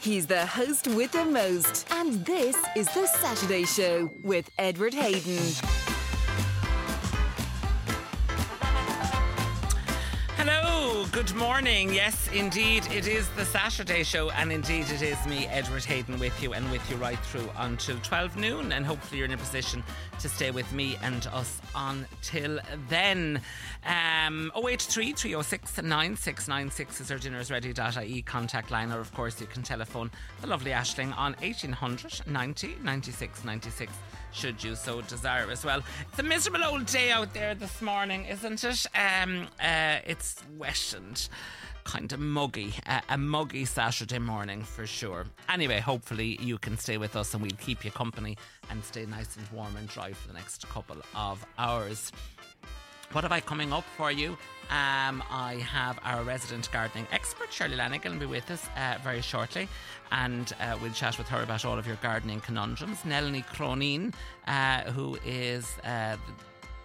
He's the host with the most. And this is The Saturday Show with Edward Hayden. Good morning. Yes, indeed, it is the Saturday show, and indeed, it is me, Edward Hayden, with you and with you right through until 12 noon. And hopefully, you're in a position to stay with me and us until then. Um, 083 306 9696 is our dinnersready.ie contact line, or of course, you can telephone the lovely Ashling on 1800 90 96 96 should you so desire as well. It's a miserable old day out there this morning, isn't it? Um, uh, it's wet and kind of muggy. Uh, a muggy Saturday morning for sure. Anyway, hopefully you can stay with us and we'll keep you company and stay nice and warm and dry for the next couple of hours. What have I coming up for you? Um, I have our resident gardening expert, Shirley Lanigan, will be with us uh, very shortly, and uh, we'll chat with her about all of your gardening conundrums. Nelly Cronin, uh, who is uh, the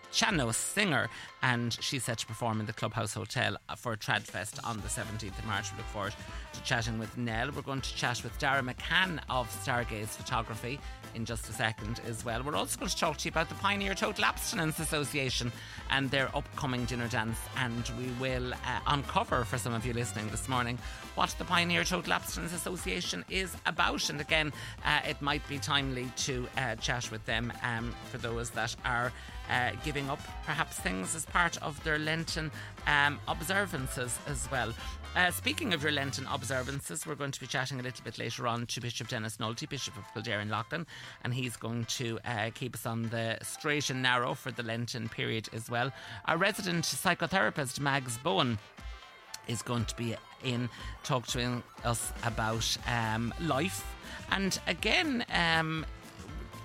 sean-nós singer, and she's set to perform in the Clubhouse Hotel for Tradfest on the 17th of March. We look forward to chatting with Nell. We're going to chat with Dara McCann of Stargaze Photography in just a second as well. We're also going to talk to you about the Pioneer Total Abstinence Association and their upcoming dinner dance, and we will uh, uncover for some of you listening this morning what the Pioneer Total Abstinence Association is about. And again, uh, it might be timely to uh, chat with them um, for those that are uh, giving up perhaps things as part of their Lenten um, observances as well. Uh, speaking of your Lenten observances, we're going to be chatting a little bit later on to Bishop Denis Nulty, Bishop of Kildare and Leighlin, and he's going to uh, keep us on the straight and narrow for the Lenten period as well. Our resident psychotherapist, Mags Bowen, is going to be in talk to us about um, life. And again, um,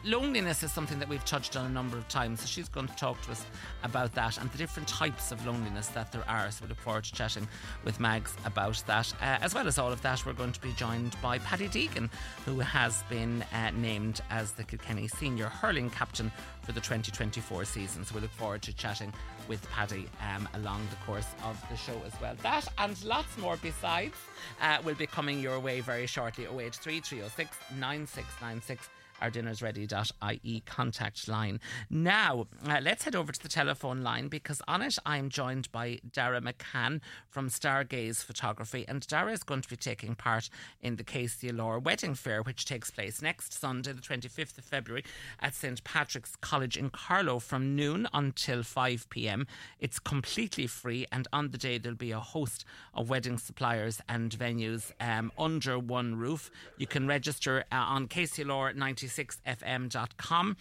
loneliness is something that we've touched on a number of times. So she's going to talk to us about that and the different types of loneliness that there are. So we look forward to chatting with Mags about that. Uh, as well as all of that, we're going to be joined by Paddy Deegan, who has been uh, named as the Kilkenny senior hurling captain for the 2024 season. So we look forward to chatting with Paddy um, along the course of the show as well. That and lots more besides uh, will be coming your way very shortly. 083 306 9696 our dinnersready.ie contact line. Now, uh, let's head over to the telephone line because on it I'm joined by Dara McCann from Stargaze Photography. And Dara is going to be taking part in the KCLR Wedding Fair, which takes place next Sunday, the 25th of February, at St. Patrick's College in Carlow from noon until 5 pm. It's completely free, and on the day there'll be a host of wedding suppliers and venues um, under one roof. You can register uh, on KCLR 96fm.com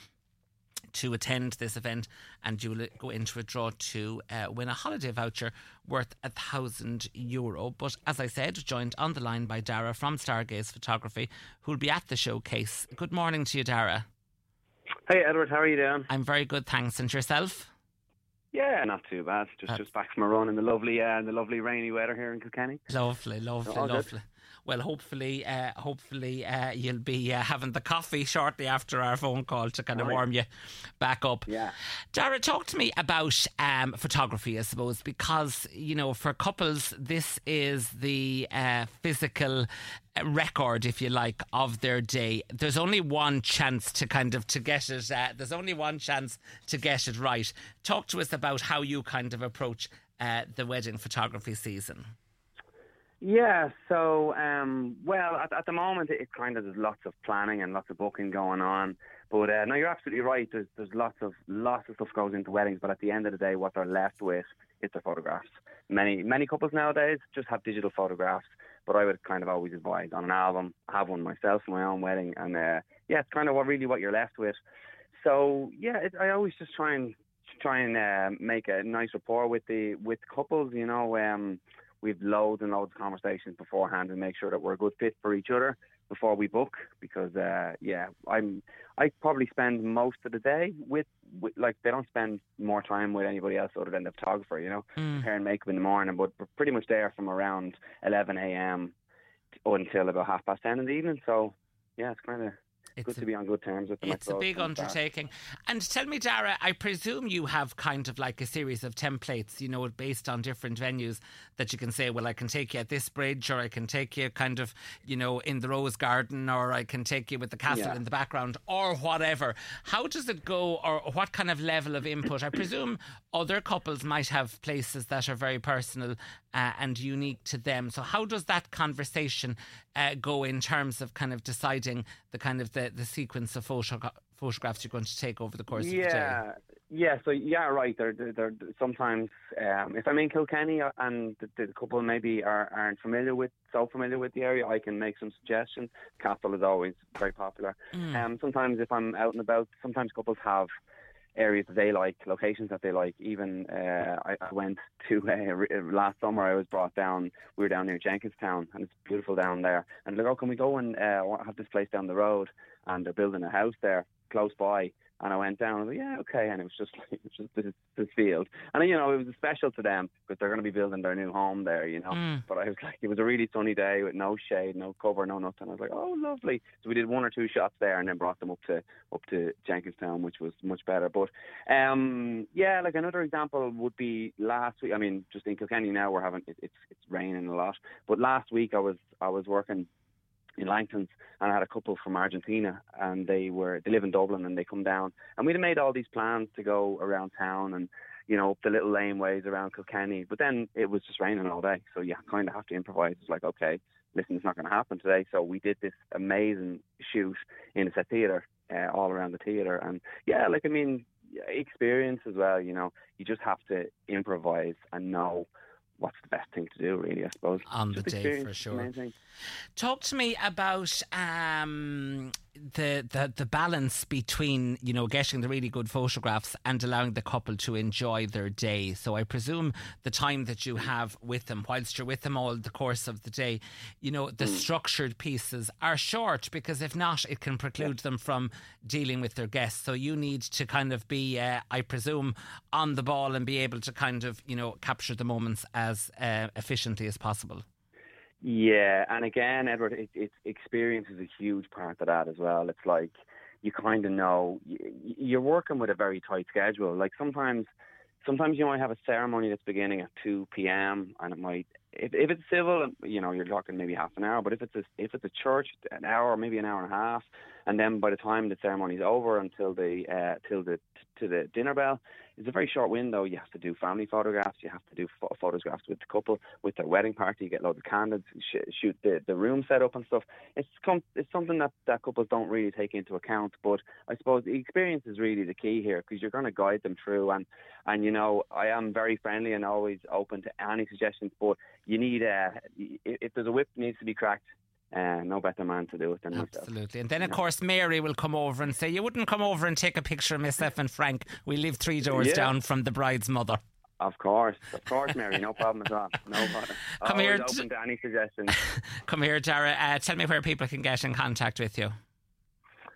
to attend this event and you'll go into a draw to uh, win a holiday voucher worth a thousand euro. But as I said, joined on the line by Dara from Stargaze Photography, who'll be at the showcase. Good morning to you, Dara. Hey Edward, how are you doing? I'm very good, thanks. And yourself? Yeah, not too bad. Just just back from a run in the lovely uh, in the lovely rainy weather here in Kilkenny. Lovely, lovely, lovely. Well, hopefully, uh, hopefully uh, you'll be uh, having the coffee shortly after our phone call to kind of Right. warm you back up. Yeah. Dara, talk to me about um, photography, I suppose, because you know, for couples, this is the uh, physical record, if you like, of their day. There's only one chance to kind of to get it. Uh, there's only one chance to get it right. Talk to us about how you kind of approach uh, the wedding photography season. Yeah, so um, well, at, at the moment it kind of there's lots of planning and lots of booking going on. But uh, no, you're absolutely right. There's there's lots of lots of stuff goes into weddings, but at the end of the day, what they're left with is their photographs. Many many couples nowadays just have digital photographs, but I would kind of always advise on an album. Have one myself for my own wedding, and uh, yeah, it's kind of what really what you're left with. So yeah, it, I always just try and try and uh, make a nice rapport with the with couples. You know, um, we've loads and loads of conversations beforehand and make sure that we're a good fit for each other before we book. Because uh, yeah, I'm I probably spend most of the day with, with like they don't spend more time with anybody else other than the photographer. You know, hair and makeup in the morning, but we're pretty much there from around 11 a.m. until about half past ten in the evening. So yeah, it's kind of it's good to be on good terms with them. It's a big undertaking. And tell me, Dara, I presume you have kind of like a series of templates, you know, based on different venues that you can say, well, I can take you at this bridge, or I can take you kind of, you know, in the Rose Garden, or I can take you with the castle yeah. in the background, or whatever. How does it go, or what kind of level of input? I presume other couples might have places that are very personal uh, and unique to them. So, how does that conversation uh, go in terms of kind of deciding the kind of the, the sequence of photo- photographs you're going to take over the course yeah. of the day? Yeah, so yeah, right. They're, they're, they're sometimes um, if I'm in Kilkenny uh, and the, the couple maybe are, aren't familiar with so familiar with the area, I can make some suggestions. Castle is always very popular. Mm. Um, sometimes if I'm out and about, sometimes couples have areas that they like, locations that they like. Even uh, I, I went to uh, last summer. I was brought down. We were down near Jenkinstown, and it's beautiful down there. And like, oh, can we go and uh, have this place down the road? And they're building a house there close by. And I went down. I was like, yeah, okay. And it was just like it was just this, this field, and you know it was special to them because they're going to be building their new home there, you know. Mm. But I was like, it was a really sunny day with no shade, no cover, no nothing. I was like, oh, lovely. So we did one or two shots there, and then brought them up to up to Jenkinstown, which was much better. But um, yeah, like another example would be last week. I mean, just in Kilkenny now, we're having it, it's it's raining a lot. But last week I was I was working in Langton's, and I had a couple from Argentina, and they were they live in Dublin, and they come down, and we'd made all these plans to go around town and you know up the little laneways around Kilkenny, but then it was just raining all day, so you kind of have to improvise. It's like okay, listen, it's not going to happen today, so we did this amazing shoot in a set theatre uh, all around the theatre, and yeah, like I mean, experience as well. You know, you just have to improvise and know what's the best thing to do, really, I suppose. On the day, for sure. Talk to me about um, the, the the balance between you know getting the really good photographs and allowing the couple to enjoy their day. So I presume the time that you have with them, whilst you're with them all the course of the day, you know the mm. structured pieces are short because if not, it can preclude them from dealing with their guests. So you need to kind of be, uh, I presume, on the ball and be able to kind of you know capture the moments as uh, efficiently as possible. Yeah, and again, Edward, it, it, experience is a huge part of that as well. It's like you kind of know you're working with a very tight schedule. Like sometimes, sometimes you might have a ceremony that's beginning at two p.m. and it might, if, if it's civil, you know, you're talking maybe half an hour. But if it's a, if it's a church, an hour, maybe an hour and a half, and then by the time the ceremony's over until the uh, till the to the dinner bell, it's a very short window. You have to do family photographs. You have to do photographs with the couple, with their wedding party. You get loads of candles, sh- shoot the, the room set up and stuff. It's com- it's something that, that couples don't really take into account. But I suppose the experience is really the key here because you're going to guide them through. And and you know I am very friendly and always open to any suggestions. But you need uh, a if there's a whip needs to be cracked uh, no better man to do it than Absolutely. myself. Absolutely. And then, of course, Mary will come over and say, You wouldn't come over and take a picture of myself and Frank. We live three doors yeah. down from the bride's mother. Of course, of course, Mary. No problem at all. No problem. Come Always here. Open to any suggestions. come here, Dara. Uh, tell me where people can get in contact with you.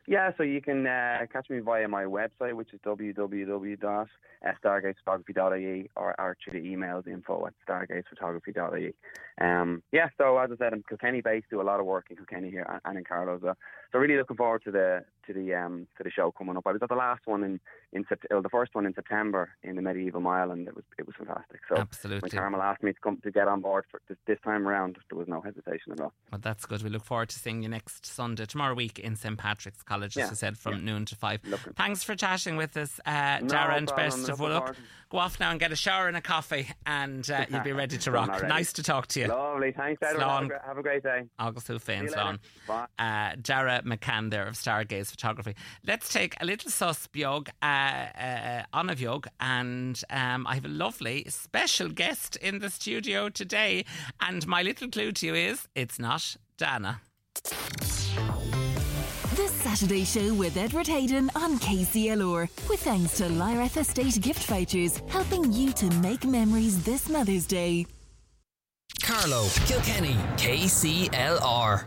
Yeah, so you can uh, catch me via my website, which is www.stargazephotography.ie or, or through the emails info at stargazephotography.ie. Um, yeah, so as I said, I'm Kilkenny based, do a lot of work in Kilkenny here and in Carlow well. So really looking forward to the to the um, to the show coming up. I was at the last one in in Sept- the first one in September in the Medieval Mile, and it was it was fantastic. So Absolutely. when Carmel asked me to come to get on board for this, this time around, there was no hesitation at all. Well, that's good. We look forward to seeing you next Sunday, tomorrow week in St Patrick's College, as yeah. I said, from yeah. noon to five. Looking. Thanks for chatting with us, uh, no and best of luck. Go off now and get a shower and a coffee, and uh, you'll be ready to rock. nice to talk to you. Lovely, thanks, Edward. Have a, great day. August Hufane, Slán. Uh, Dara McCann there of Stargaze Photography. Let's take a little sus biog, uh, uh, on a biog, and um, I have a lovely special guest in the studio today. And my little clue to you is it's not Dana. The Saturday Show with Edward Hayden on KCLR. With thanks to Lyrath Estate Gift Vouchers, helping you to make memories this Mother's Day. Carlow, Kilkenny, KCLR.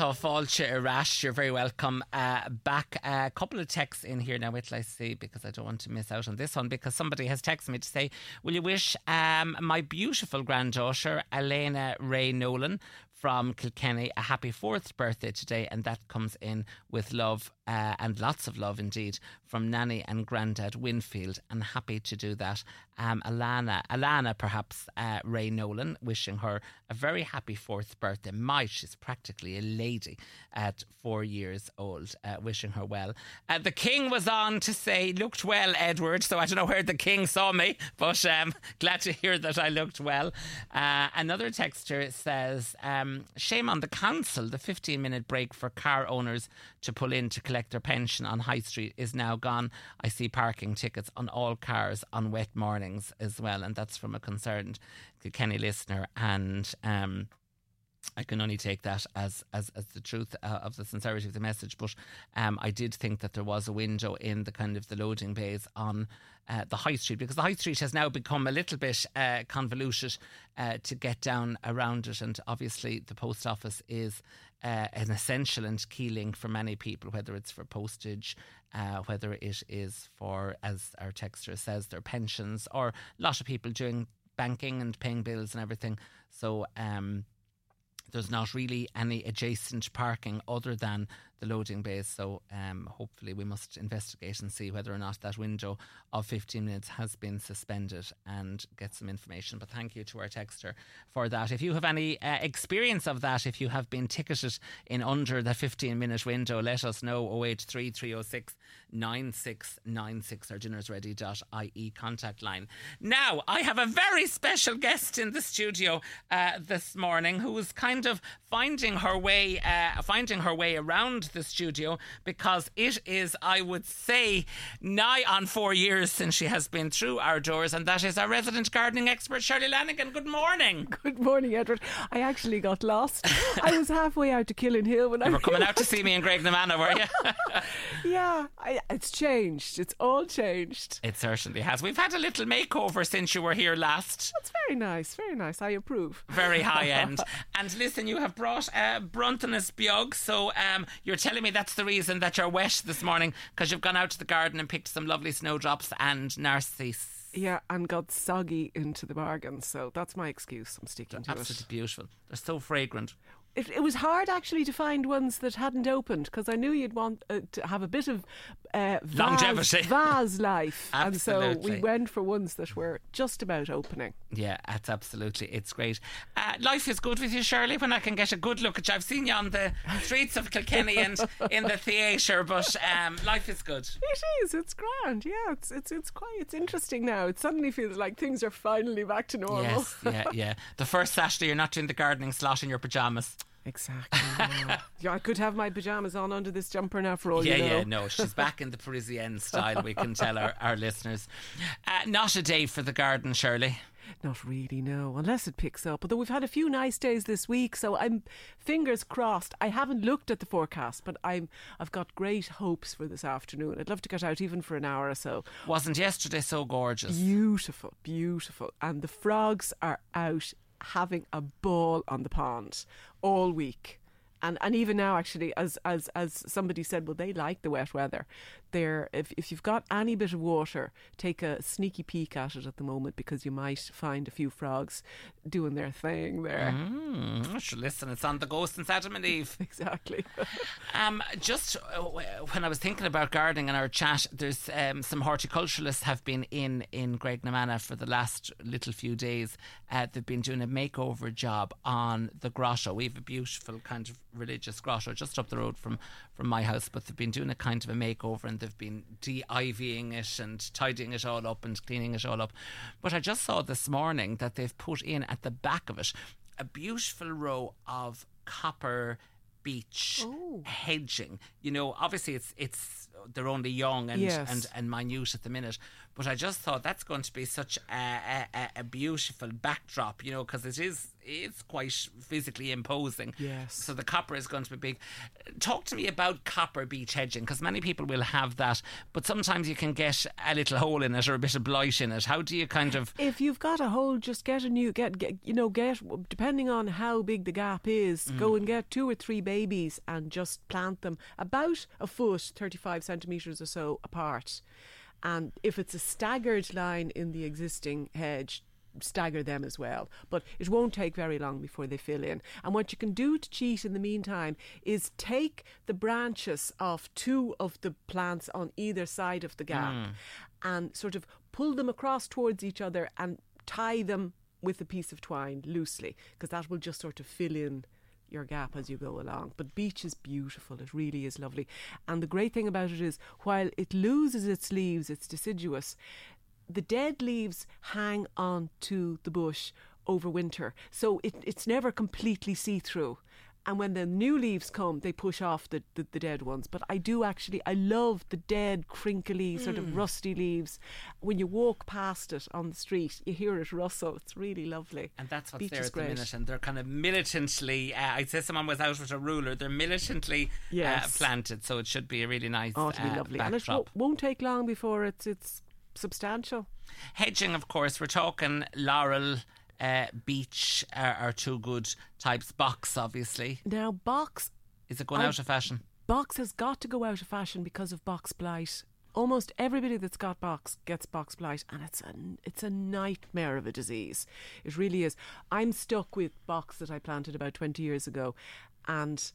Tá fáilte rash, you're very welcome. Uh, back a couple of texts in here now. Wait, till I see because I don't want to miss out on this one because somebody has texted me to say, "Will you wish um, my beautiful granddaughter Elena Ray Nolan from Kilkenny. A happy fourth birthday today, and that comes in with love uh, and lots of love indeed from Nanny and Grandad Winfield, and happy to do that. Um, Alana, Alana, perhaps uh, Ray Nolan, wishing her a very happy fourth birthday. My, she's practically a lady at four years old, uh, wishing her well. Uh, the King was on to say, looked well, Edward. So I don't know where the King saw me, but um, glad to hear that I looked well. Uh, another texter says, um, shame on the council. The 15 minute break for car owners to pull in to collect their pension on High Street is now gone. I see parking tickets on all cars on wet mornings as well. And that's from a concerned Kenny listener. And um, I can only take that as as, as the truth uh, of the sincerity of the message. But um, I did think that there was a window in the kind of the loading bays on uh, the high street because the high street has now become a little bit uh, convoluted uh, to get down around it, and obviously the post office is. Uh, an essential and key link for many people, whether it's for postage, uh, whether it is for, as our texter says, their pensions, or a lot of people doing banking and paying bills and everything. So, um, there's not really any adjacent parking other than the loading bays. So um, hopefully we must investigate and see whether or not that window of 15 minutes has been suspended and get some information. But thank you to our texter for that. If you have any uh, experience of that, if you have been ticketed in under the 15 minute window, let us know 083 306 9696 or dinnersready.ie contact line. Now, I have a very special guest in the studio uh, this morning who's kind of finding her way uh, finding her way around the studio because it is, I would say, nigh on four years since she has been through our doors, and that is our resident gardening expert, Shirley Lanigan. Good morning. Good morning, Edward. I actually got lost. I was halfway out to Killing Hill when you I were coming out to see me in Graiguenamanagh, were you? yeah, I, it's changed. It's all changed. It certainly has. We've had a little makeover since you were here last. That's very nice. Very nice. I approve. Very high end. and listen, you have brought uh, Bruntonus Biog, so um, you're telling me that's the reason that you're wet this morning because you've gone out to the garden and picked some lovely snowdrops and narcissus. Yeah, and got soggy into the bargain. So that's my excuse. I'm sticking to Absolutely it. Absolutely beautiful. They're so fragrant. It, it was hard actually to find ones that hadn't opened because I knew you'd want uh, to have a bit of uh, vase, Longevity. vase life, and so we went for ones that were just about opening. Yeah, that's absolutely. It's great. Uh, life is good with you, Shirley, when I can get a good look at you. I've seen you on the streets of Kilkenny and in the theatre, but um, life is good. It is. It's grand. Yeah, it's it's it's quite. It's interesting now. It suddenly feels like things are finally back to normal. Yes, yeah, yeah. The first Saturday, you're not doing the gardening slot in your pyjamas. Exactly. yeah. Yeah, I could have my pajamas on under this jumper now for all Yeah, you know. yeah, no, she's back in the Parisienne style, we can tell our, our listeners. Uh, not a day for the garden, Shirley. Not really, no, unless it picks up. Although we've had a few nice days this week, so I'm fingers crossed. I haven't looked at the forecast, but I'm I've got great hopes for this afternoon. I'd love to get out even for an hour or so. Wasn't yesterday so gorgeous? Beautiful, beautiful, and the frogs are out having a ball on the pond all week. And, and even now, actually, as, as as somebody said, well, they like the wet weather. They're if if you've got any bit of water, take a sneaky peek at it at the moment because you might find a few frogs doing their thing there. Mm, listen, it's on the ghost and Adam and Eve. Exactly. Um, just uh, when I was thinking about gardening in our chat, there's um, some horticulturalists have been in in Graiguenamanagh for the last little few days. Uh, they've been doing a makeover job on the grotto. We have a beautiful kind of religious grotto just up the road from from my house, but they've been doing a kind of a makeover and they've been de-ivying it and tidying it all up and cleaning it all up. But I just saw this morning that they've put in at the back of it a beautiful row of copper beech hedging. You know, obviously it's it's they're only young and Yes. and and minute at the minute, but I just thought that's going to be such a a, a- beautiful backdrop. You know, because it is it's quite physically imposing. Yes. So the copper is going to be big. Talk to me about copper beech hedging because many people will have that, but sometimes you can get a little hole in it or a bit of blight in it. How do you kind of if you've got a hole, just get a new get, get you know get depending on how big the gap is, go mm. and get two or three babies and just plant them about a foot, thirty five centimeters or so apart. And if it's a staggered line in the existing hedge, stagger them as well. But it won't take very long before they fill in. And what you can do to cheat in the meantime is take the branches of two of the plants on either side of the gap hmm. and sort of pull them across towards each other and tie them with a piece of twine loosely because that will just sort of fill in your gap as you go along. But beech is beautiful. It really is lovely. And the great thing about it is while it loses its leaves, it's deciduous, the dead leaves hang on to the bush over winter. So it, it's never completely see through. And when the new leaves come, they push off the, the, the dead ones. But I do actually, I love the dead, crinkly, sort of rusty leaves. When you walk past it on the street, you hear it rustle. It's really lovely. And that's what's Beech there at the minute, and they're kind of militantly. Uh, I'd say someone was out with a ruler. They're militantly uh, planted, so it should be a really nice. Oh, it'll be uh, lovely. And it backdrop. won't take long before it's it's substantial. Hedging, of course, we're talking laurel, uh, beech are, are two good types. Box, obviously, Now, box is it going I- out of fashion? box has got to go out of fashion because of box blight. Almost everybody that's got box gets box blight, and it's a it's a nightmare of a disease. It really is. I'm stuck with box that I planted about twenty years ago, and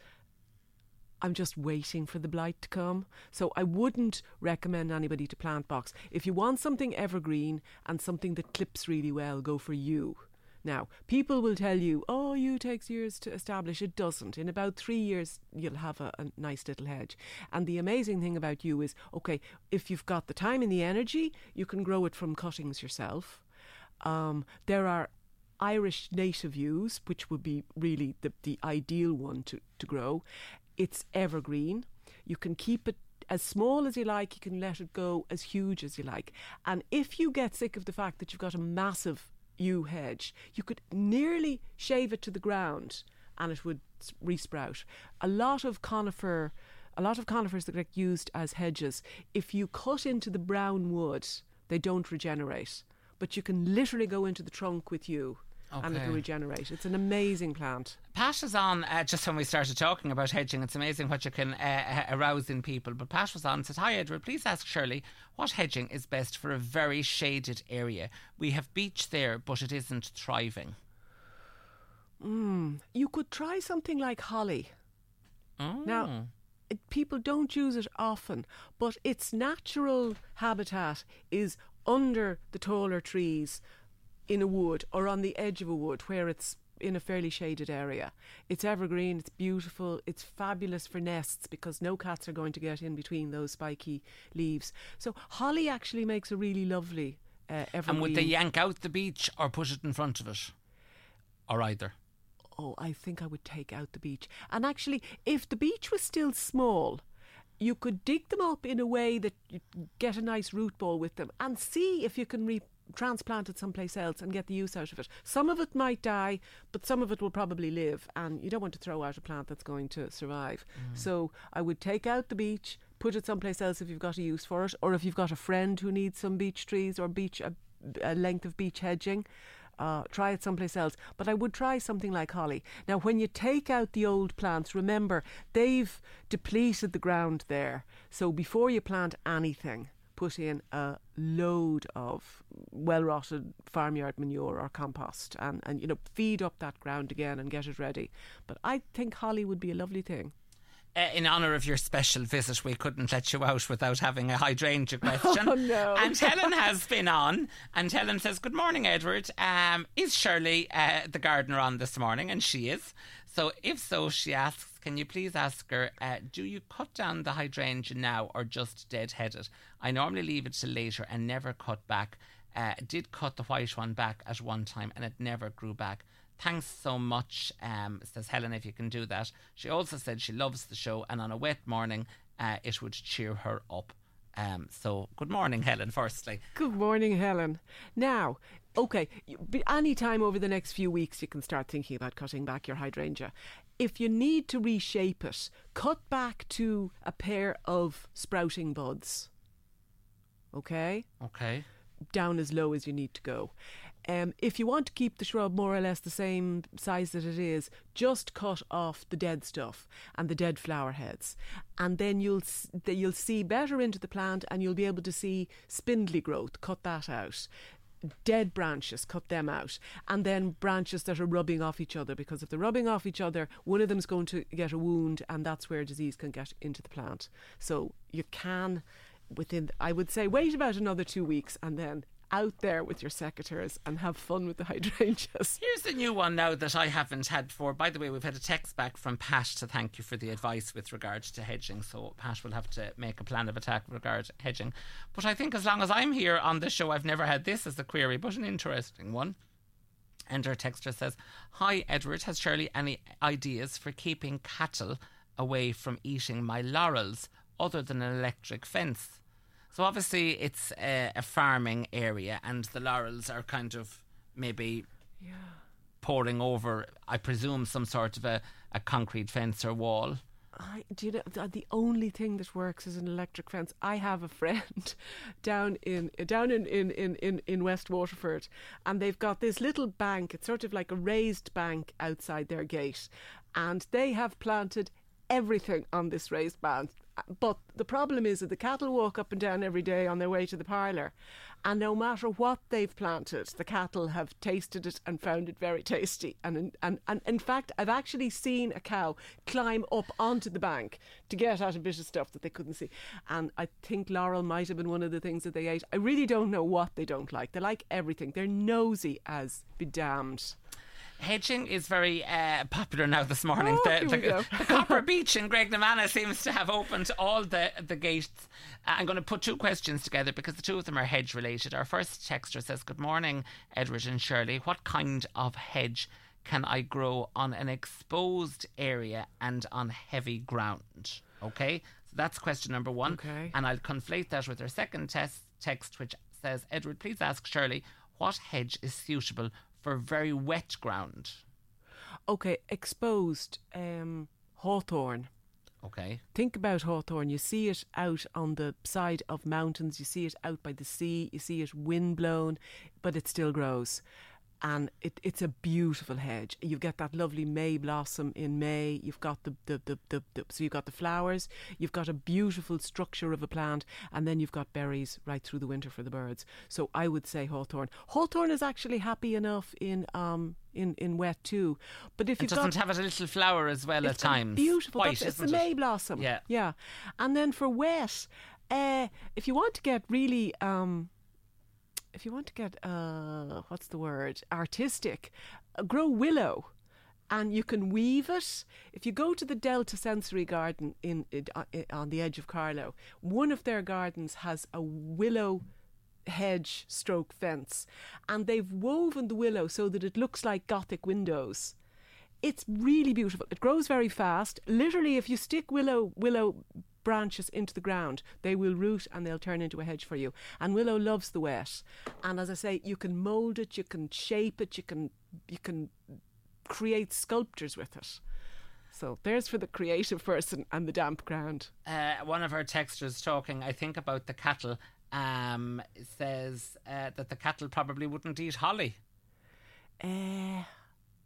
I'm just waiting for the blight to come. So I wouldn't recommend anybody to plant box. If yew want something evergreen and something that clips really well, go for you. Now, people will tell you, oh, yew takes years to establish. It doesn't. In about three years, you'll have a, a nice little hedge. And the amazing thing about you is, okay, if yew've got the time and the energy, you can grow it from cuttings yourself. Um, there are Irish native yews, which would be really the, the ideal one to, to grow. It's evergreen. You can keep it as small as you like, you can let it go as huge as you like. And if you get sick of the fact that you've got a massive yew hedge, you could nearly shave it to the ground and it would resprout. A lot of conifer a lot of conifers that get used as hedges, if yew cut into the brown wood, they don't regenerate. But you can literally go into the trunk with you and it'll regenerate. It's an amazing plant. Pat was on uh, just when we started talking about hedging. It's amazing what you can uh, uh, arouse in people. But Pat was on and said, Hi, Edward, please ask Shirley what hedging is best for a very shaded area. We have beech there, but it isn't thriving. You could try something like holly. Oh. Now, it, people don't use it often, but its natural habitat is under the taller trees in a wood or on the edge of a wood where it's in a fairly shaded area. It's evergreen, it's beautiful, it's fabulous for nests because no cats are going to get in between those spiky leaves. So, holly actually makes a really lovely uh, evergreen. and would they yank out the beech or put it in front of it? Or either? oh, I think I would take out the beech. And actually, if the beech was still small, you could dig them up in a way that you get a nice root ball with them and see if you can re- transplant it someplace else and get the use out of it. Some of it might die, but some of it will probably live, and you don't want to throw out a plant that's going to survive. So I would take out the beech, put it someplace else if you've got a use for it, or if you've got a friend who needs some beech trees or beech a, a length of beech hedging. Uh, try it someplace else. But I would try something like holly. Now, when you take out the old plants, remember they've depleted the ground there. So before you plant anything, put in a load of well rotted farmyard manure or compost and, and you know feed up that ground again and get it ready. But I think holly would be a lovely thing. Uh, in honour of your special visit, we couldn't let you out without having a hydrangea question. Oh, no. And Helen has been on, and Helen says, Good morning, Edward. Um, is Shirley uh, the gardener on this morning? And she is. So if so, she asks, Can you please ask her, uh, do you cut down the hydrangea now or just deadhead it? I normally leave it till later and never cut back. Uh, did cut the white one back at one time and it never grew back. Thanks so much, um, says Helen, if you can do that. She also said she loves the show and on a wet morning uh, it would cheer her up. Um, so, good morning, Helen, firstly. Good morning, Helen. Now, okay, any time over the next few weeks, you can start thinking about cutting back your hydrangea. If you need to reshape it, cut back to a pair of sprouting buds. Okay? Okay. Down as low as you need to go. Um, if you want to keep the shrub more or less the same size that it is, just cut off the dead stuff and the dead flower heads, and then you'll you'll see better into the plant, and you'll be able to see spindly growth. Cut that out. Dead branches, cut them out, and then branches that are rubbing off each other. Because if they're rubbing off each other, one of them's going to get a wound, and that's where disease can get into the plant. So you can, within, I would say, wait about another two weeks, and then out there with your secateurs and have fun with the hydrangeas. Here's a new one now that I haven't had before. By the way, we've had a text back from Pat to thank you for the advice with regard to hedging. So Pat will have to make a plan of attack with regard to hedging. But I think as long as I'm here on the show, I've never had this as a query, but an interesting one. And our texter says, Hi Edward, has Shirley any ideas for keeping cattle away from eating my laurels other than an electric fence? So obviously it's a, a farming area, and the laurels are kind of maybe pouring over, I presume, some sort of a, a concrete fence or wall. I, do you know the- the only thing that works is an electric fence? I have a friend down in down in, in, in, in, in West Waterford, and they've got this little bank. It's sort of like a raised bank outside their gate, and they have planted everything on this raised bank. But the problem is that the cattle walk up and down every day on their way to the parlour, and no matter what they've planted, the cattle have tasted it and found it very tasty. And in, and, and in fact, I've actually seen a cow climb up onto the bank to get at a bit of stuff that they couldn't see. And I think laurel might have been one of the things that they ate. I really don't know what they don't like. They like everything. They're nosy as be damned. Hedging is very uh, popular now this morning. Oh, the, the, the Copper Beech in Graiguenamanagh seems to have opened all the, the gates. Uh, I'm going to put two questions together because the two of them are hedge related. Our first texter says, Good morning, Edward and Shirley. What kind of hedge can I grow on an exposed area and on heavy ground? Okay, so that's question number one. Okay. And I'll conflate that with our second test, text, which says, Edward, please ask Shirley, what hedge is suitable for very wet ground? Okay, exposed um, hawthorn. Okay. Think about hawthorn. You see it out on the side of mountains, you see it out by the sea, you see it windblown, but it still grows. And it, it's a beautiful hedge. You get that lovely May blossom in May. You've got the, the, the, the, the so you've got the flowers. You've got a beautiful structure of a plant, and then you've got berries right through the winter for the birds. So I would say hawthorn. Hawthorn is actually happy enough in um in, in wet too. But if you've doesn't got have a little flower as well at times. Beautiful. White, it's the it? May blossom. Yeah. Yeah. And then for wet, uh, if you want to get really, um, if you want to get, uh, what's the word, artistic, uh, grow willow. And you can weave it. If you go to the Delta Sensory Garden in, in uh, on the edge of Carlow, one of their gardens has a willow hedge stroke fence, and they've woven the willow so that it looks like Gothic windows. It's really beautiful. It grows very fast. Literally, if you stick willow willow branches into the ground, they will root and they'll turn into a hedge for you. And willow loves the wet. And as I say, you can mold it, you can shape it, you can you can create sculptures with it. So there's for the creative person and the damp ground. Uh, one of our texters talking, I think, about the cattle, um, says uh, that the cattle probably wouldn't eat holly. Uh,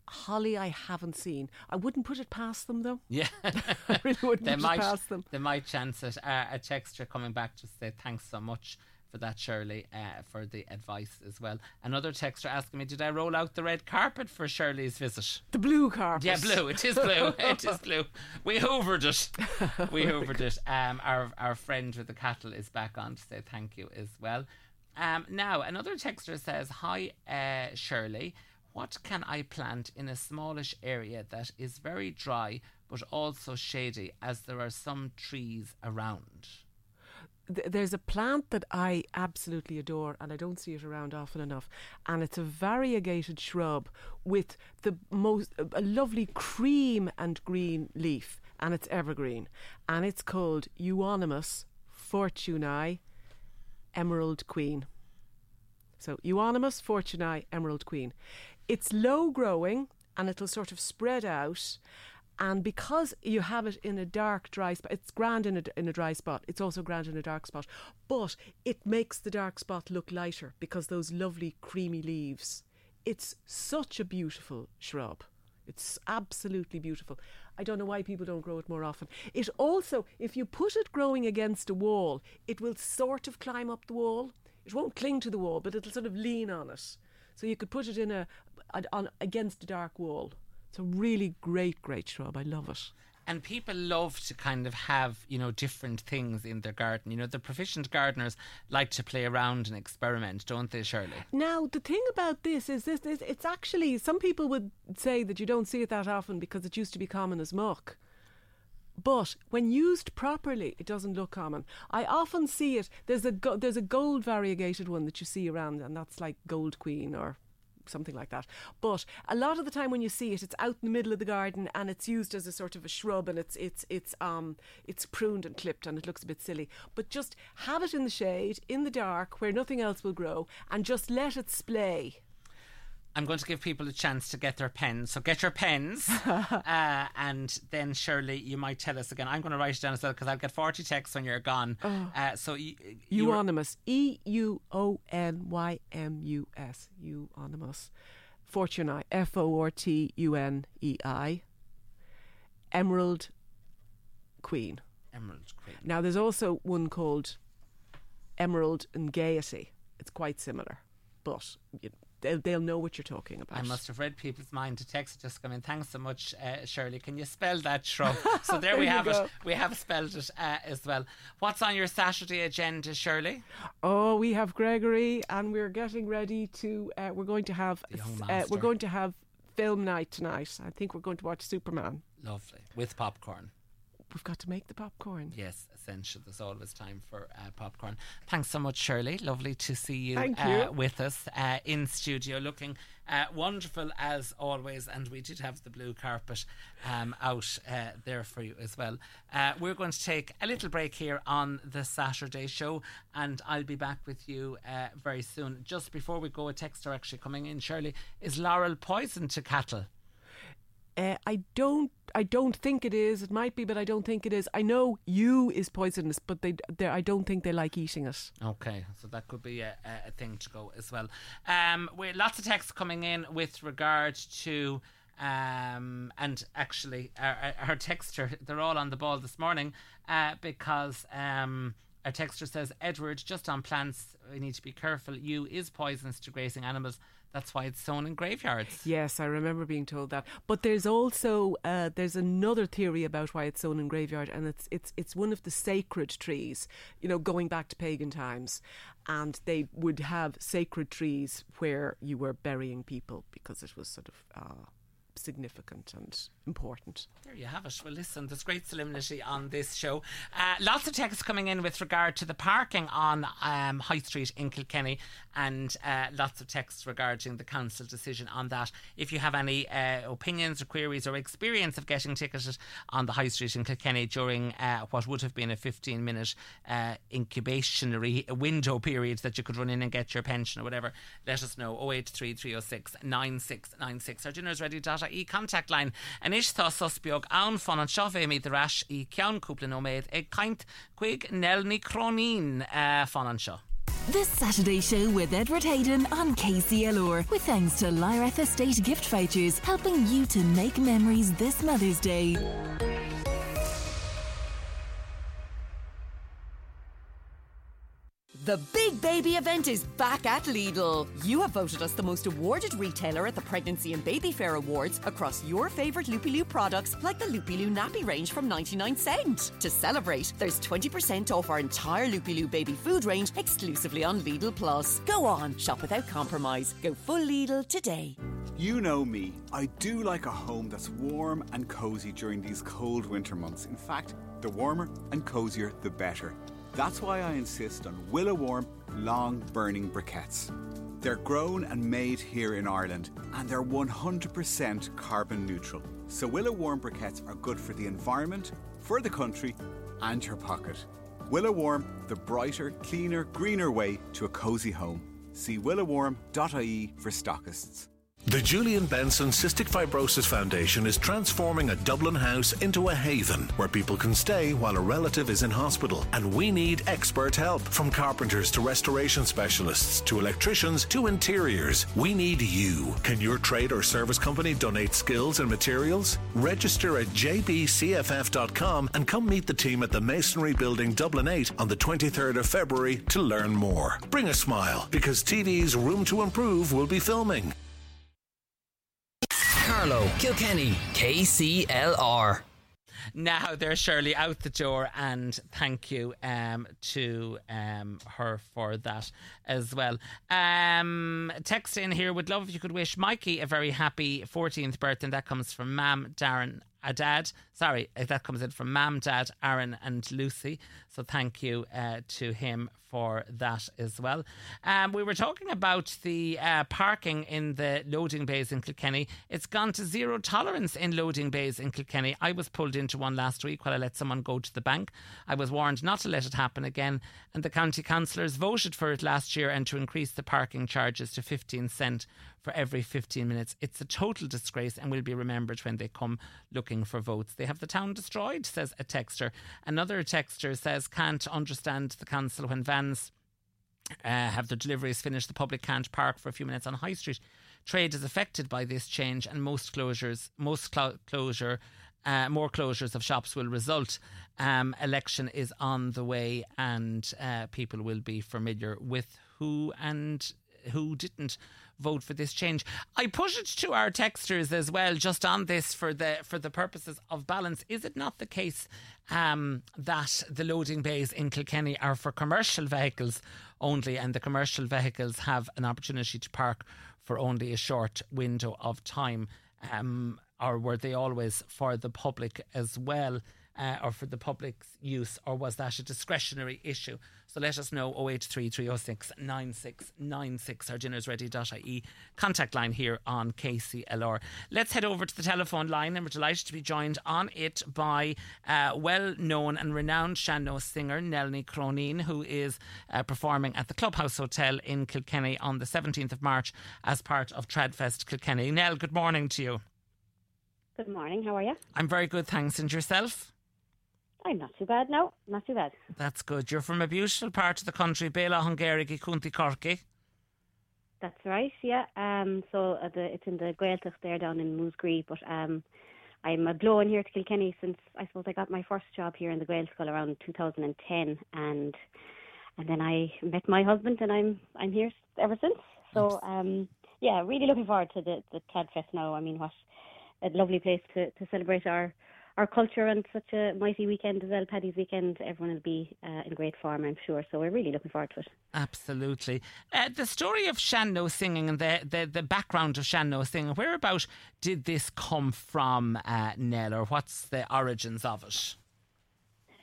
holly, I haven't seen. I wouldn't put it past them though. Yeah. I really wouldn't they put might it past them. they might chance it. Uh, a texture coming back to say thanks so much for that, Shirley, uh, for the advice as well. Another texture asking me, did I roll out the red carpet for Shirley's visit? The blue carpet. Yeah, blue. It is blue. it is blue. We hoovered it. We hoovered it. Um, our our friend with the cattle is back on to say thank you as well. Um, now another texter says, "Hi, uh, Shirley. What can I plant in a smallish area that is very dry but also shady, as there are some trees around?" there's a plant that I absolutely adore, and I don't see it around often enough. And it's a variegated shrub with the most a lovely cream and green leaf, and it's evergreen, and it's called Euonymus fortunei emerald queen. So Euonymus fortunei emerald queen. It's low growing and it'll sort of spread out. And because you have it in a dark, dry spot, it's grand in a, in a dry spot. It's also grand in a dark spot. But it makes the dark spot look lighter because those lovely creamy leaves. It's such a beautiful shrub. It's absolutely beautiful. I don't know why people don't grow it more often. It also, if you put it growing against a wall, it will sort of climb up the wall. it won't cling to the wall, but it'll sort of lean on it. So you could put it in a, a on against a dark wall. It's a really great, great shrub. I love it. And people love to kind of have, you know, different things in their garden. You know, the proficient gardeners like to play around and experiment, don't they, Shirley? Now, the thing about this is this, is it's actually some people would say that you don't see it that often because it used to be common as muck. But when used properly, it doesn't look common. I often see it. There's a go- there's a gold variegated one that you see around, and that's like Gold Queen or something like that. But a lot of the time when you see it, it's out in the middle of the garden and it's used as a sort of a shrub and it's it's it's um it's pruned and clipped and it looks a bit silly. But just have it in the shade, in the dark, where nothing else will grow, and just let it splay. I'm going to give people a chance to get their pens. So get your pens, uh, and then Shirley, you might tell us again. I'm going to write it down as well because I'll get 40 texts when you're gone. Uh, so you, you Euonymus. E U O N Y M U S. Euonymus. Fortunei. F O R T U N E I. Emerald Queen. Emerald Queen. Now, there's also one called Emerald and Gaiety. It's quite similar, but you, they'll, they'll know what you're talking about. I must have read people's mind. The text just come in. Thanks so much, uh, Shirley. Can you spell that shrub? So there, we There you have it. We have spelled it uh, as well. What's on your Saturday agenda, Shirley? Oh, we have Gregory, and we're getting ready to. Uh, we're going to have. Uh, we're going to have film night tonight. I think we're going to watch Superman. Lovely. With popcorn. We've got to make the popcorn. Yes, essential. There's always time for uh, popcorn. Thanks so much, Shirley. Lovely to see you, Thank uh, you. with us uh, in studio, looking uh, wonderful as always. And we did have the blue carpet um, out uh, there for you as well. Uh, we're going to take a little break here on the Saturday show, and I'll be back with you uh, very soon. Just before we go, a texter actually coming in. Shirley, is laurel poison to cattle? Uh, I don't. I don't think it is. It might be, but I don't think it is. I know yew is poisonous, but they. I don't think they like eating it. Okay, so that could be a, a- thing to go as well. Um, we lots of texts coming in with regard to. Um, and actually, our, our- texter, they're all on the ball this morning uh, because um, our texter says, Edward, just on plants, we need to be careful. Yew is poisonous to grazing animals. That's why it's sown in graveyards. Yes, I remember being told that. But there's also uh, there's another theory about why it's sown in graveyard, and it's it's it's one of the sacred trees. You know, going back to pagan times, and they would have sacred trees where you were burying people because it was sort of uh, significant and important. There you have it. Well, listen, there's great solemnity on this show. Uh, lots of texts coming in with regard to the parking on um, High Street in Kilkenny, and uh, lots of texts regarding the council decision on that. If you have any uh, opinions or queries or experience of getting ticketed on the High Street in Kilkenny during uh, what would have been a 15 minute uh, incubationary window period that you could run in and get your pension or whatever, let us know. 083 306 9696. Our dinner's ready.ie contact line. An fan an ras i cean cúpla nóméid ag chuig nel ní cronín uh, fan an seo. The Saturday Show with Edward Hayden on KCLR. With thanks to Lyrath Estate Gift Vouchers, helping you to make memories this Mother's Day. The big baby event is back at Lidl. You have voted us the most awarded retailer at the Pregnancy and Baby Fair Awards across your favourite Loopy Loo products like the Loopy Loo nappy range from 99 cent. To celebrate, there's 20% off our entire Loopy Loo baby food range exclusively on Lidl Plus. Go on, shop without compromise. Go full Lidl today. You know me. I do like a home that's warm and cozy during these cold winter months. In fact, the warmer and cozier, the better. That's why I insist on Willow Warm long burning briquettes. They're grown and made here in Ireland, and they're 100% carbon neutral. So Willow Warm briquettes are good for the environment, for the country, and your pocket. Willow Warm, the brighter, cleaner, greener way to a cozy home. See willowwarm.ie for stockists. The Julian Benson Cystic Fibrosis Foundation is transforming a Dublin house into a haven where people can stay while a relative is in hospital. And we need expert help from carpenters to restoration specialists to electricians to interiors. We need you. Can your trade or service company donate skills and materials? Register at jbcff.com and come meet the team at the Masonry Building Dublin 8 on the 23rd of February to learn more. Bring a smile because TV's Room to Improve will be filming. Carlow, Kilkenny, KCLR. Now they're surely out the door, and thank you um, to um, her for that as well. Um, text in here would love if you could wish Mikey a very happy 14th birthday, and that comes from Mam, Darren, a dad. Sorry, uh, that comes in from Mam, Dad, Aaron, and Lucy. So thank you uh, to him for that as well. Um, we were talking about the uh, parking in the loading bays in Kilkenny. It's gone to zero tolerance in loading bays in Kilkenny. I was pulled into one last week while I let someone go to the bank. I was warned not to let it happen again, and the county councillors voted for it last year and to increase the parking charges to 15 cent for every 15 minutes. It's a total disgrace and will be remembered when they come looking for votes. They have the town destroyed, says a texter. Another texter says, can't understand the council when uh, have their deliveries finished. The public can't park for a few minutes on High Street. Trade is affected by this change, and most closures, most clo- closure, uh, more closures of shops will result. Um, election is on the way, and uh, people will be familiar with who and who didn't vote for this change. I put it to our texters as well, just on this for the for the purposes of balance. Is it not the case um, that the loading bays in Kilkenny are for commercial vehicles only, and the commercial vehicles have an opportunity to park for only a short window of time? Um, or were they always for the public as well? Uh, or for the public's use, or was that a discretionary issue? So let us know 083 306 9696 our dinnersready.ie contact line here on KCLR. Let's head over to the telephone line and we're delighted to be joined on it by uh, well known and renowned Sean-Nós singer Nell Ní Chróinín, who is uh, performing at the Clubhouse Hotel in Kilkenny on the 17th of March as part of Tradfest Kilkenny. Nell, good morning to you. Good morning. How are you? I'm very good, thanks. And yourself? I'm not too bad. No, not too bad. That's good. You're from a beautiful part of the country, Béal Átha an Ghaorthaidh, County Corky. That's right. Yeah. Um. So uh, the, it's in the Gaeltacht there down in Múscraí, but um, I'm a blown here to Kilkenny since I suppose I got my first job here in the Gaelscoil around 2010, and and then I met my husband, and I'm I'm here ever since. So um, yeah, really looking forward to the the Tradfest now. I mean, what a lovely place to to celebrate our our culture and such a mighty weekend as well, Paddy's weekend. Everyone will be uh, in great form, I'm sure. So we're really looking forward to it. Absolutely. Uh, the story of Sean-Nós singing and the, the, the background of Sean-Nós singing, whereabout did this come from, uh, Nell, or what's the origins of it?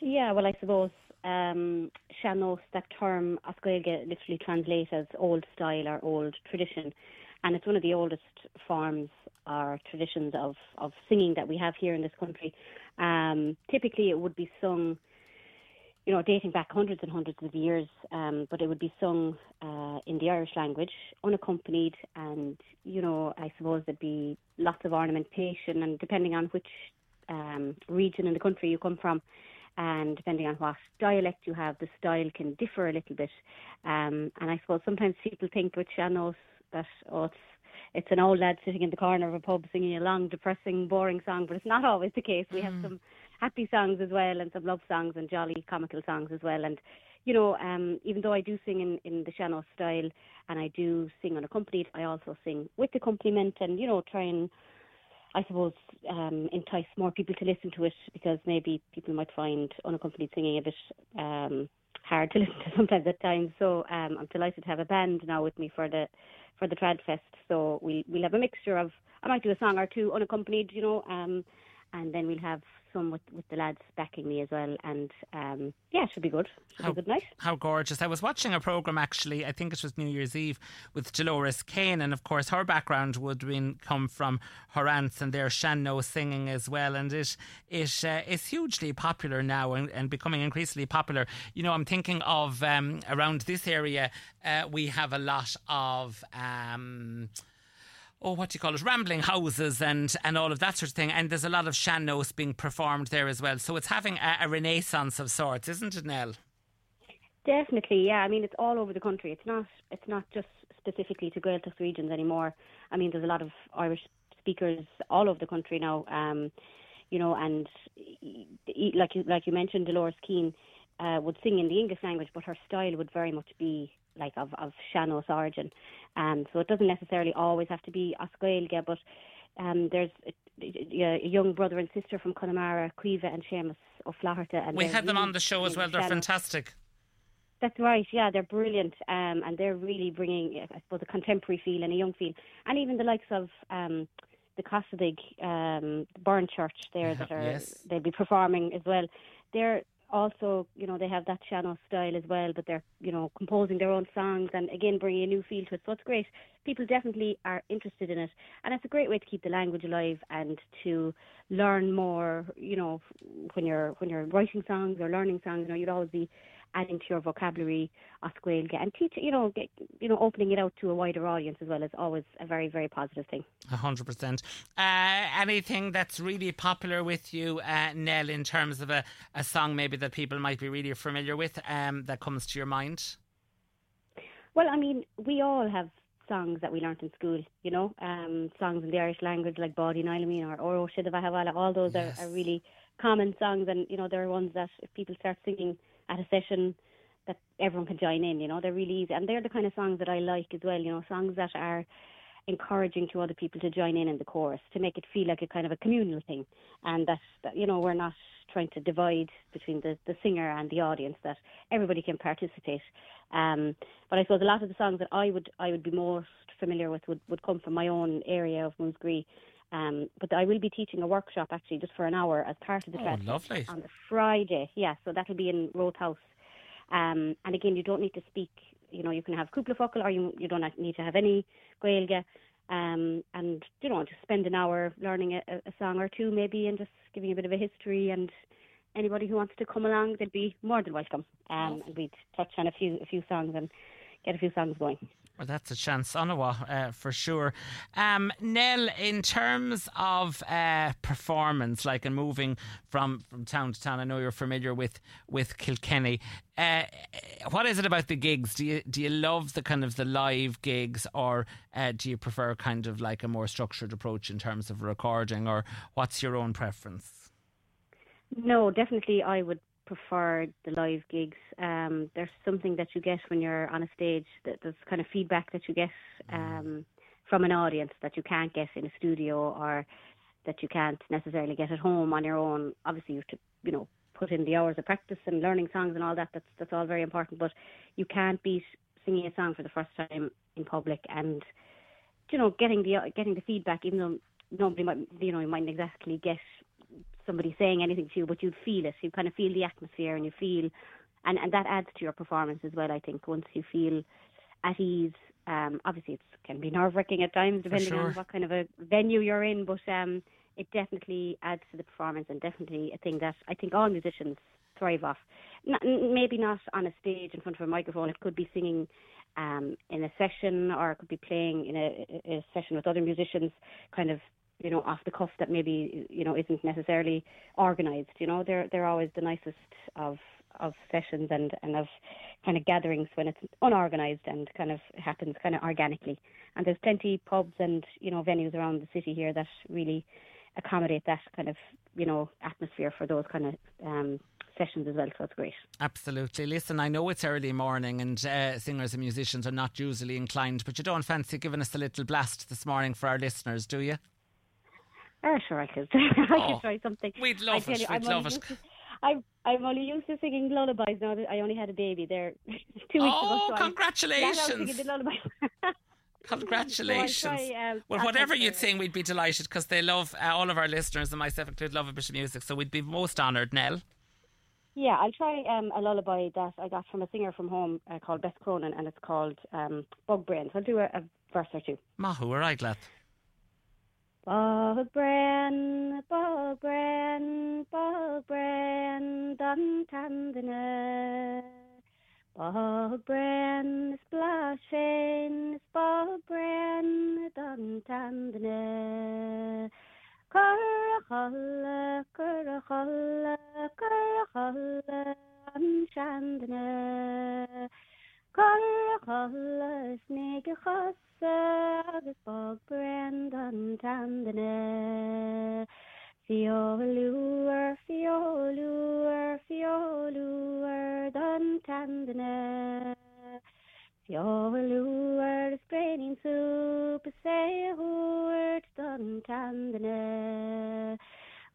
Yeah, well, I suppose um, that term, literally translates as old style or old tradition. And it's one of the oldest forms or traditions of, of singing that we have here in this country. Um, typically, it would be sung, you know, dating back hundreds and hundreds of years, um, but it would be sung uh, in the Irish language, unaccompanied, and you know, I suppose there'd be lots of ornamentation, and depending on which um, region in the country you come from. And depending on what dialect you have, the style can differ a little bit. Um, and I suppose sometimes people think with Sean-Nós that oh, it's it's an old lad sitting in the corner of a pub singing a long, depressing, boring song, but it's not always the case. We have Mm. some happy songs as well, and some love songs and jolly comical songs as well. And you know, um, even though I do sing in, in the Sean-Nós style and I do sing unaccompanied, I also sing with accompaniment and you know try and I suppose um, entice more people to listen to it because maybe people might find unaccompanied singing a bit um, hard to listen to sometimes at times. So um, I'm delighted to have a band now with me for the for the Trad Fest. So we we'll have a mixture of I might do a song or two unaccompanied, you know, um, and then we'll have some with, with the lads backing me as well. And um, yeah, it should be good. Should How, be a good night. how gorgeous. I was watching a programme actually, I think it was New Year's Eve, with Dolores Keane. And of course, her background would been, come from her aunts and their Sean-Nós singing as well. And it, it uh, is hugely popular now and, and becoming increasingly popular. You know, I'm thinking of um, around this area, uh, we have a lot of. Um, oh, what do you call it, rambling houses and, and all of that sort of thing. And there's a lot of sean-nós being performed there as well. So it's having a, a renaissance of sorts, isn't it, Nell? Definitely, yeah. I mean, it's all over the country. It's not. It's not just specifically to Gaeltacht regions anymore. I mean, there's a lot of Irish speakers all over the country now. Um, you know, and like you like you mentioned, Dolores Keane uh, would sing in the English language, but her style would very much be like of of sean-nós origin. Um, so it doesn't necessarily always have to be as Gaeilge, but um, there's a, a, young brother and sister from Connemara, Caoimhe and Seamus O'Flaherty. And we had them on the show as well. They're fantastic. That's right. Yeah, they're brilliant, um, and they're really bringing, I suppose, a contemporary feel and a young feel, and even the likes of um, the Cossadig, um, Burn Church there that are yes. they'll be performing as well. They're also, you know, they have that sean-nós style as well, but they're, you know, composing their own songs and again bringing a new feel to it. So it's great. People definitely are interested in it, and it's a great way to keep the language alive and to learn more. You know, when you're when you're writing songs or learning songs, you know, you'd always be adding to your vocabulary as Gaeilge and teach you know get, you know opening it out to a wider audience as well is always a very very positive thing. A hundred percent. Uh, anything that's really popular with you, uh, Nell, in terms of a, a song maybe that people might be really familiar with um, that comes to your mind? Well, I mean, we all have songs that we learnt in school, you know, um, songs in the Irish language like Báidín Fheilimí or Óró Sé do Bheatha 'Bhaile, all those Yes. are, are really common songs and, you know, they're ones that if people start singing at a session that everyone can join in, you know, they're really easy. And they're the kind of songs that I like as well, you know, songs that are encouraging to other people to join in in the chorus, to make it feel like a kind of a communal thing. And that, that you know, we're not trying to divide between the, the singer and the audience, that everybody can participate. Um, but I suppose a lot of the songs that I would I would be most familiar with would, would come from my own area of Múscraí. Um, but I will be teaching a workshop actually just for an hour as part of the Oh, lovely. on the Friday. Yeah, so that'll be in Roth House. Um, and again, you don't need to speak. You know, you can have cúpla focal or you you don't need to have any Gaeilge. Um, and you know, just spend an hour learning a, a song or two, maybe, and just giving a bit of a history. And anybody who wants to come along, they'd be more than welcome. Um, and we'd touch on a few a few songs and get a few songs going. Well, that's a chance, Onawa, uh, for sure. Um, Nell, in terms of uh, performance, like and moving from, from town to town, I know you're familiar with with Kilkenny. Uh, what is it about the gigs? Do you do you love the kind of the live gigs, or uh, do you prefer kind of like a more structured approach in terms of recording, or what's your own preference? No, definitely I would prefer the live gigs. Um, there's something that you get when you're on a stage. That there's kind of feedback that you get um, from an audience that you can't get in a studio or that you can't necessarily get at home on your own. Obviously, you have to, you know, put in the hours of practice and learning songs and all that. That's that's all very important. But you can't beat singing a song for the first time in public and you know getting the getting the feedback, even though nobody might, you know, you mightn't exactly get somebody saying anything to you, but you'd feel it. You kind of feel the atmosphere, and you feel, and and that adds to your performance as well. I think once you feel at ease. Um, obviously, it can be nerve wracking at times, depending sure. on what kind of a venue you're in. But um, it definitely adds to the performance, and definitely a thing that I think all musicians thrive off. Not, maybe not on a stage in front of a microphone. It could be singing um, in a session, or it could be playing in a, a session with other musicians, kind of you know off the cuff that maybe you know isn't necessarily organised. You know, they're they're always the nicest of of sessions and and of kind of gatherings when it's unorganised and kind of happens kind of organically. And there's plenty pubs and you know venues around the city here that really accommodate that kind of you know atmosphere for those kind of um, sessions as well. So it's great. Absolutely. Listen, I know it's early morning and uh, singers and musicians are not usually inclined, but you don't fancy giving us a little blast this morning for our listeners, do you? Oh, sure, I could. I Oh, could try something. we'd I love tell it, you, we'd I'm love only it. used to- I'm only used to singing lullabies now. that I only had a baby there two weeks ago. Oh, so flat out congratulations. Congratulations. So try, um, well, I'll whatever you'd sing, we'd be delighted because they love, uh, all of our listeners and myself included, love a bit of music. So we'd be most honoured, Nell. Yeah, I'll try um, a lullaby that I got from a singer from home uh, called Beth Cronin, and it's called um, Bog Braon. So I'll do a, a verse or two. Mahu, all right, lad. Bug Brain, Bug Brain, Bug Brain, Dun Tandina. Bog bren splashin, bog bren dun tandne. Currachalle, currachalle, currachalle, an shandne. Currachalle, snake chasse, agus bog bren dun tandne. Fioluer, fioluer, fioluer, dun tandene. Fioluer, spraining soup, say hoort, dun tandene.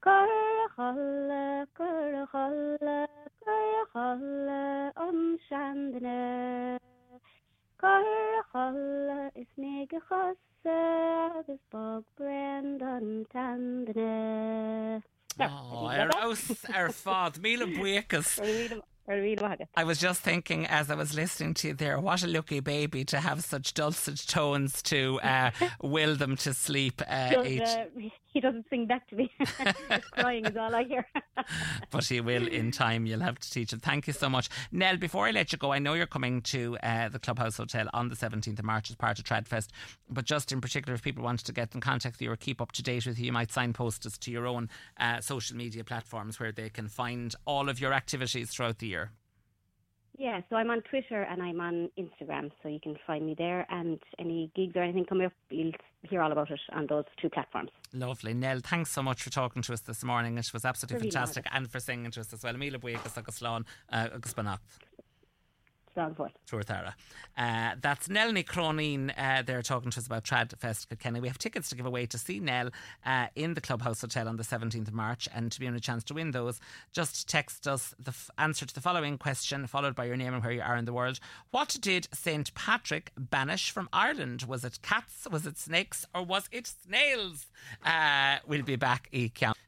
Currachalle, currachalle, currachalle, on shandene. Currachalle is nege chasse, agus bog brand an tandene. Oh, ar aus ar fád míle buchas. I was just thinking as I was listening to you there, what a lucky baby to have such dulcet tones to uh, will them to sleep. Uh, uh, he doesn't sing back to me. Crying is all I hear. but he will in time. You'll have to teach him. Thank you so much. Nell, before I let you go, I know you're coming to uh, the Clubhouse Hotel on the 17th of March as part of Tradfest. But just in particular, if people wanted to get in contact with you or keep up to date with you, you might signpost us to your own uh, social media platforms where they can find all of your activities throughout the year. Yeah, so I'm on Twitter and I'm on Instagram, so you can find me there. And any gigs or anything coming up, you'll hear all about it on those two platforms. Lovely. Nell, thanks so much for talking to us this morning. It was absolutely Really fantastic and for singing to us as well. Míle buíochas agus slán uh, agus banach. For Tuairthara. Uh, that's Nell Ní Chróinín. Uh, they're talking to us about Trad Fest Kilkenny. We have tickets to give away to see Nell uh, in the Clubhouse Hotel on the 17th of March. And to be on a chance to win those, just text us the f- answer to the following question, followed by your name and where you are in the world. What did St. Patrick banish from Ireland? Was it cats, was it snakes, or was it snails? Uh, we'll be back.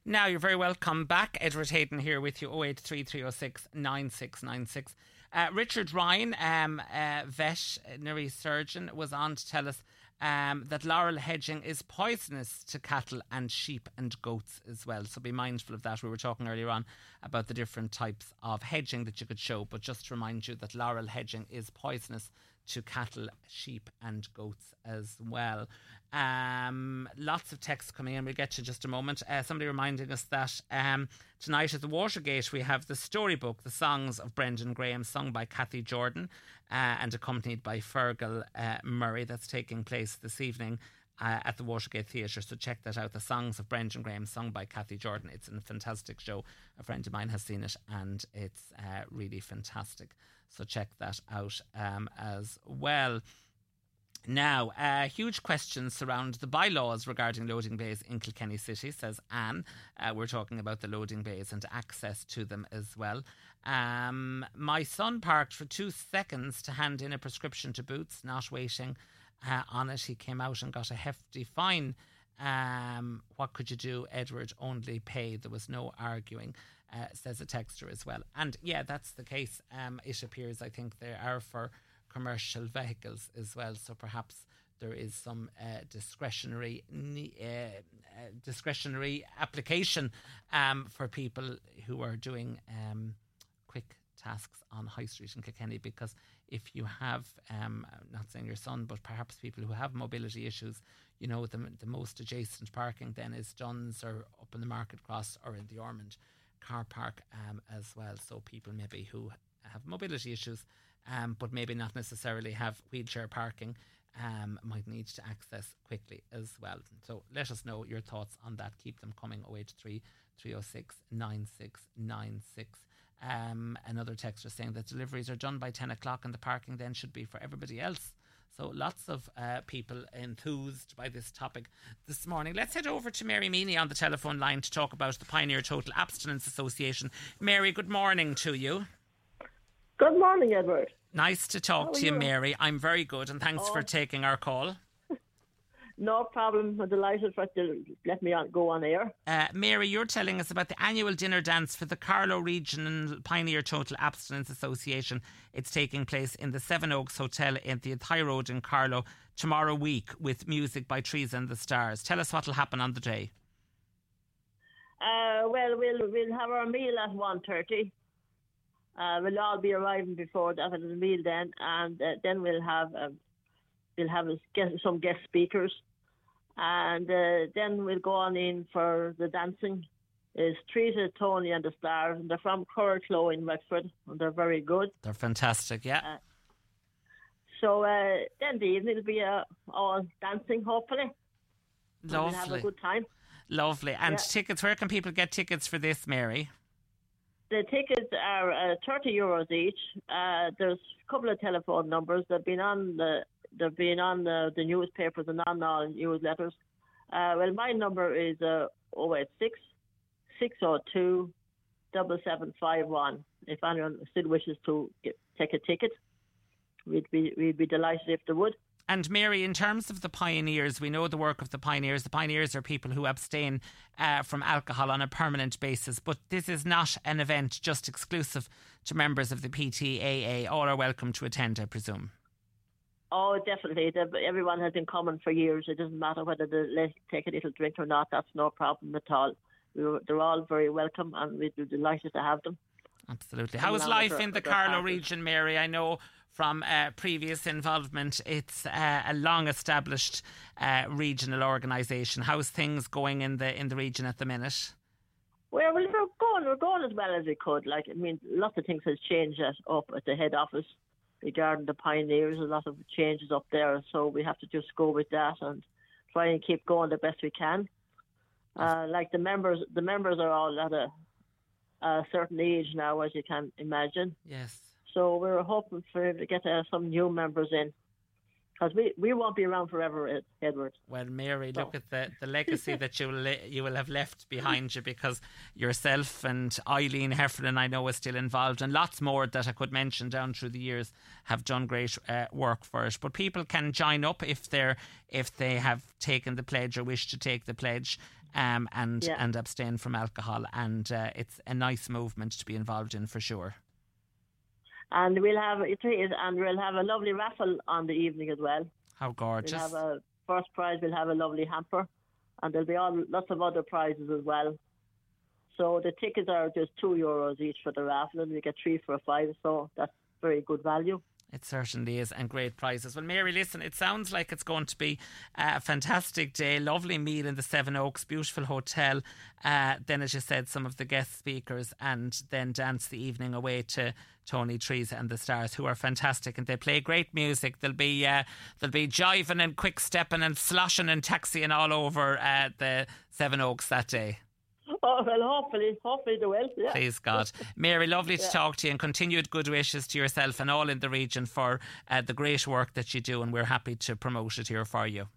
Now, you're very welcome back. Edward Hayden here with you, 083 306 9696. Uh, Richard Ryan, um, uh, veterinary surgeon, was on to tell us um, that laurel hedging is poisonous to cattle and sheep and goats as well. So be mindful of that. We were talking earlier on about the different types of hedging that you could show, but just to remind you that laurel hedging is poisonous to cattle, sheep, and goats as well. Um, lots of texts coming in. We'll get to just a moment. Uh, somebody reminding us that um, tonight at the Watergate we have the storybook, The Songs of Brendan Graham, sung by Cathy Jordan uh, and accompanied by Fergal uh, Murray. That's taking place this evening. Uh, at the Watergate Theatre, so check that out. The songs of Brendan Graham, sung by Cathy Jordan. It's a fantastic show. A friend of mine has seen it, and it's uh, really fantastic. So check that out um, as well. Now, uh, huge questions surround the bylaws regarding loading bays in Kilkenny City, says Anne. Uh, we're talking about the loading bays and access to them as well. Um, my son parked for two seconds to hand in a prescription to Boots, not waiting uh, on it. He came out and got a hefty fine. Um, what could you do, Edward? Only pay. There was no arguing, uh, says a texter as well. And yeah, that's the case. Um, it appears, I think, they are for commercial vehicles as well. So perhaps there is some uh, discretionary uh, uh, discretionary application um, for people who are doing um, quick tasks on High Street in Kilkenny because if you have, um, not saying your son, but perhaps people who have mobility issues, you know, the, the most adjacent parking then is Dunnes or up in the Market Cross or in the Ormond car park um, as well. So people maybe who have mobility issues, um, but maybe not necessarily have wheelchair parking, um, might need to access quickly as well. So let us know your thoughts on that. Keep them coming 083 306 9696. Um, another texter saying that deliveries are done by 10 o'clock and the parking then should be for everybody else. So lots of uh, people enthused by this topic this morning. Let's head over to Mary Meany on the telephone line to talk about the Pioneer Total Abstinence Association. Mary, good morning to you. Good morning, Edward. Nice to talk to you, you? Mary. I'm very good, and thanks for Oh. taking our call. No problem. I'm delighted for to let me on, go on air. Uh, Mary, you're telling us about the annual dinner dance for the Carlow Regional Pioneer Total Abstinence Association. It's taking place in the Seven Oaks Hotel in the High Road in Carlow tomorrow week with music by Trees and the Stars. Tell us what will happen on the day. Uh, well, we'll we'll have our meal at one thirty, Uh, we'll all be arriving before that at the meal then, and uh, then we'll have um, we'll have some guest speakers, and uh, then we'll go on in for the dancing. Is Teresa, Tony, and the stars, and they're from Curracloe in Wexford, and they're very good. They're fantastic, yeah. Uh, so uh, then the evening will be uh, all dancing, hopefully. And We'll have a Lovely. good time. Lovely. And Yeah. tickets, where can people get tickets for this, Mary? The tickets are uh, 30 euros each. Uh, there's a couple of telephone numbers. They've been on the they've been on the, the newspapers and on all newsletters. Uh, well, my number is uh, 086 602 7751. If anyone still wishes to get, take a ticket, we'd be we'd be delighted if they would. And Mary, in terms of the pioneers, we know the work of the pioneers. The pioneers are people who abstain uh, from alcohol on a permanent basis, but this is not an event just exclusive to members of the PTAA. All are welcome to attend, I presume. Oh, definitely. The- Everyone has been coming for years. It doesn't matter whether they take a little drink or not. That's no problem at all. We were, they're all very welcome, and we'd be delighted to have them. Absolutely. How is life in the Carlow region, Mary? I know from uh, previous involvement, it's uh, a long-established uh, regional organisation. How's things going in the in the region at the minute? Well, we're going, we're going as well as we could. Like, I mean, lots of things has changed up at the head office regarding the pioneers. A lot of changes up there, so we have to just go with that and try and keep going the best we can. Uh, like the members, the members are all at a, a certain age now, as you can imagine. Yes. So we're hoping for to get uh, some new members in, because we, we won't be around forever, Ed, Edward. Well, Mary, look at the, the legacy that you will le- you will have left behind you because yourself and Eileen Heffernan, I know, is still involved, and lots more that I could mention down through the years have done great uh, work for it. But people can join up if they're if they have taken the pledge or wish to take the pledge. Um, and Yeah. and abstain from alcohol, and uh, it's a nice movement to be involved in for sure. And we'll have it is, and we'll have a lovely raffle on the evening as well. How gorgeous! We'll have a first prize. We'll have a lovely hamper, and there'll be all lots of other prizes as well. So the tickets are just two euros each for the raffle, and we get three for a five. So that's very good value. It certainly is, and great prizes. Well, Mary, listen, it sounds like it's going to be a fantastic day. Lovely meal in the Seven Oaks, beautiful hotel. Uh, then, as you said, some of the guest speakers, and then dance the evening away to Tony Teresa and the Stars, who are fantastic, and they play great music. They'll be uh, they'll be jiving and quick stepping and sloshing and taxiing all over uh, the Seven Oaks that day. Oh well, hopefully, hopefully they will. Yeah. Please God. Mary, lovely to Yeah. talk to you and continued good wishes to yourself and all in the region for uh, the great work that you do, and we're happy to promote it here for you.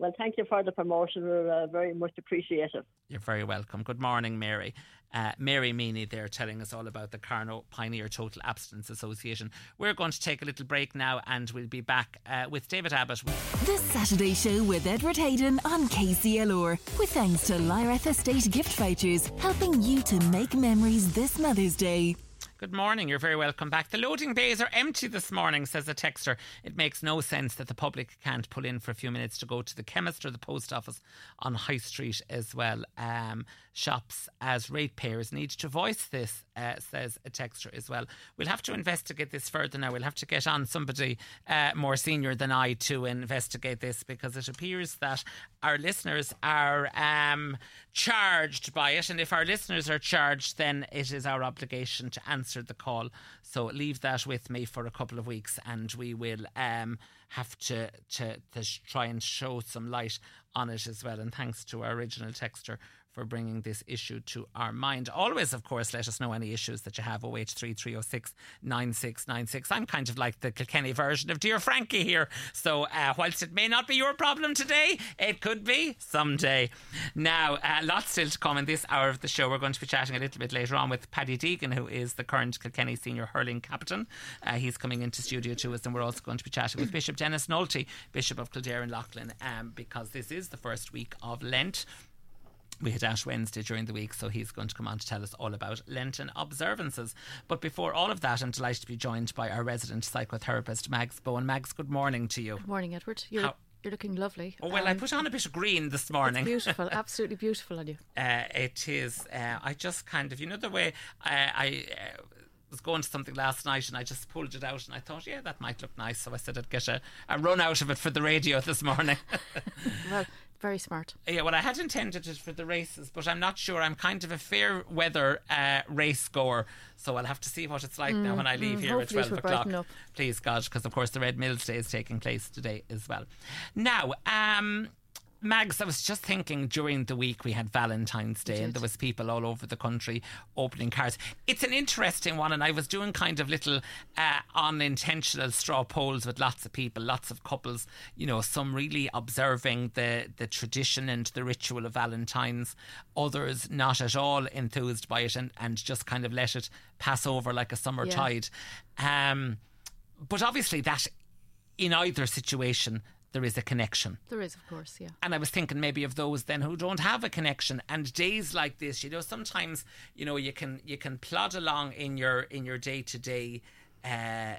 Well, thank you for the promotion. We're uh, very much appreciative. You're very welcome. Good morning, Mary. Uh, Mary Meany there telling us all about the Carlow Pioneer Total Abstinence Association. We're going to take a little break now and we'll be back uh, with David Abbott. The Saturday Show with Edward Hayden on KCLR. With thanks to Lyrath Estate gift vouchers, helping you to make memories this Mother's Day. Good morning. You're very welcome back. The loading bays are empty this morning, says a texter. It makes no sense that the public can't pull in for a few minutes to go to the chemist or the post office on High Street as well. Um, shops as ratepayers need to voice this, uh, says a texter as well. We'll have to investigate this further now. We'll have to get on somebody uh, more senior than I to investigate this because it appears that our listeners are um, charged by it. And if our listeners are charged, then it is our obligation to answer the call. So leave that with me for a couple of weeks and we will um, have to, to, to try and show some light on it as well. And thanks to our original texter for bringing this issue to our mind. Always, of course, let us know any issues that you have. 083 306 9696. I'm kind of like the Kilkenny version of Dear Frankie here. So, uh, whilst it may not be your problem today, it could be someday. Now, uh, lots still to come in this hour of the show. We're going to be chatting a little bit later on with Paddy Deegan, who is the current Kilkenny senior hurling captain. Uh, he's coming into studio to us, and we're also going to be chatting with Bishop Denis Nulty, Bishop of Kildare and Leighlin, um, because this is the first week of Lent. We had Ash Wednesday during the week, so he's going to come on to tell us all about Lenten observances. But before all of that, I'm delighted to be joined by our resident psychotherapist, Mags Bowen. Mags, good morning to you. Good morning, Edward. You're How- you're looking lovely. Oh, well, I Um, put on a bit of green this morning. It's beautiful, absolutely beautiful on you. Uh, it is. Uh, I just kind of, you know, the way I, I uh, was going to something last night and I just pulled it out and I thought, yeah, that might look nice. So I said I'd get a, a run out of it for the radio this morning. well, very smart. Yeah, well, I had intended it for the races, but I'm not sure. I'm kind of a fair weather uh, race goer, so I'll have to see what it's like now Mm, when I leave mm, here at 12 o'clock. Please, God, because of course the Red Mills Day is taking place today as well. Now, um, Mags, I was just thinking during the week we had Valentine's Day and there was people all over the country opening cards. It's an interesting one and I was doing kind of little uh, unintentional straw polls with lots of people, lots of couples, you know, some really observing the, the tradition and the ritual of Valentine's, others not at all enthused by it and, and just kind of let it pass over like a summer Yeah. tide. Um, but obviously that in either situation there is a connection. There is, of course, yeah. And I was thinking maybe of those then who don't have a connection. And days like this, you know, sometimes you know you can you can plod along in your in your day to day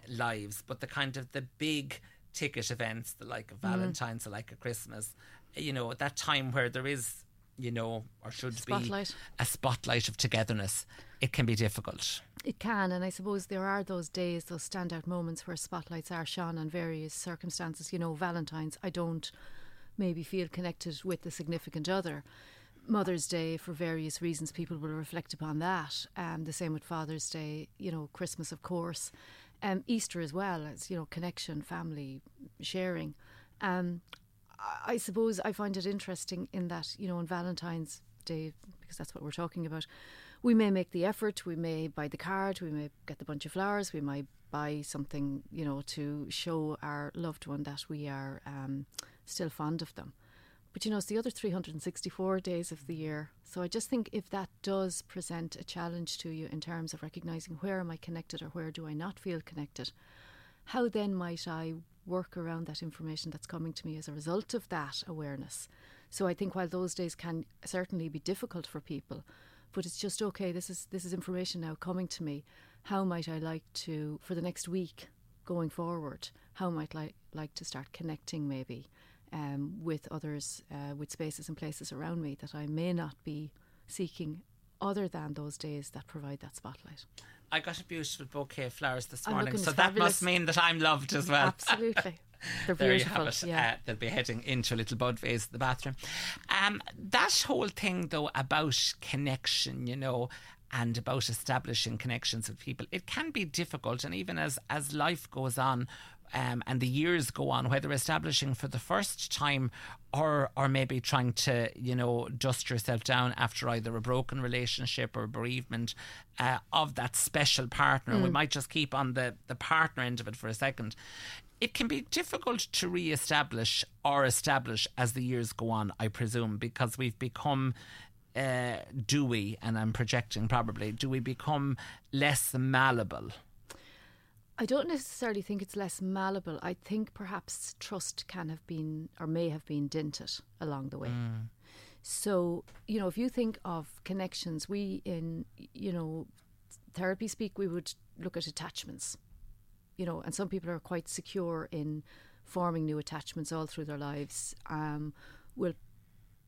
lives, but the kind of the big ticket events, the like of Mm. Valentine's, the like of Christmas, you know, that time where there is, you know, or should Spotlight. be a spotlight of togetherness, it can be difficult. It can, and I suppose there are those days, those standout moments where spotlights are shone on various circumstances. You know, Valentine's, I don't maybe feel connected with the significant other. Mother's Day, for various reasons, people will reflect upon that. Um, the same with Father's Day, you know, Christmas, of course. Um, Easter as well, as, you know, connection, family, sharing. Um, I- I suppose I find it interesting in that, you know, on Valentine's Day, because that's what we're talking about, we may make the effort, we may buy the card, we may get the bunch of flowers, we might buy something, you know, to show our loved one that we are um, still fond of them. But you know, it's the other 364 days of the year. So I just think if that does present a challenge to you in terms of recognizing where am I connected or where do I not feel connected, how then might I work around that information that's coming to me as a result of that awareness? So I think while those days can certainly be difficult for people, but it's just okay. This is this is information now coming to me. How might I like to for the next week going forward? How might I like to start connecting maybe um, with others, uh, with spaces and places around me that I may not be seeking, other than those days that provide that spotlight. I got a beautiful bouquet of flowers this I'm morning, looking so that must mean that I'm loved as well. Absolutely. They're there you have it. Yeah. Uh, they'll be heading into a little bud vase in the bathroom. Um, that whole thing, though, about connection, you know, and about establishing connections with people, it can be difficult. And even as as life goes on. Um, and the years go on, whether establishing for the first time or or maybe trying to, you know, dust yourself down after either a broken relationship or bereavement uh, of that special partner. We Mm. might just keep on the, the partner end of it for a second it can be difficult to re-establish or establish as the years go on, I presume, because we've become. Uh, do we, and I'm projecting probably, do we become less malleable? I don't necessarily think it's less malleable. I think perhaps trust can have been or may have been dinted along the way. Mm. So, you know, if you think of connections, we in, you know, therapy speak, we would look at attachments, you know, and some people are quite secure in forming new attachments all through their lives. Um, will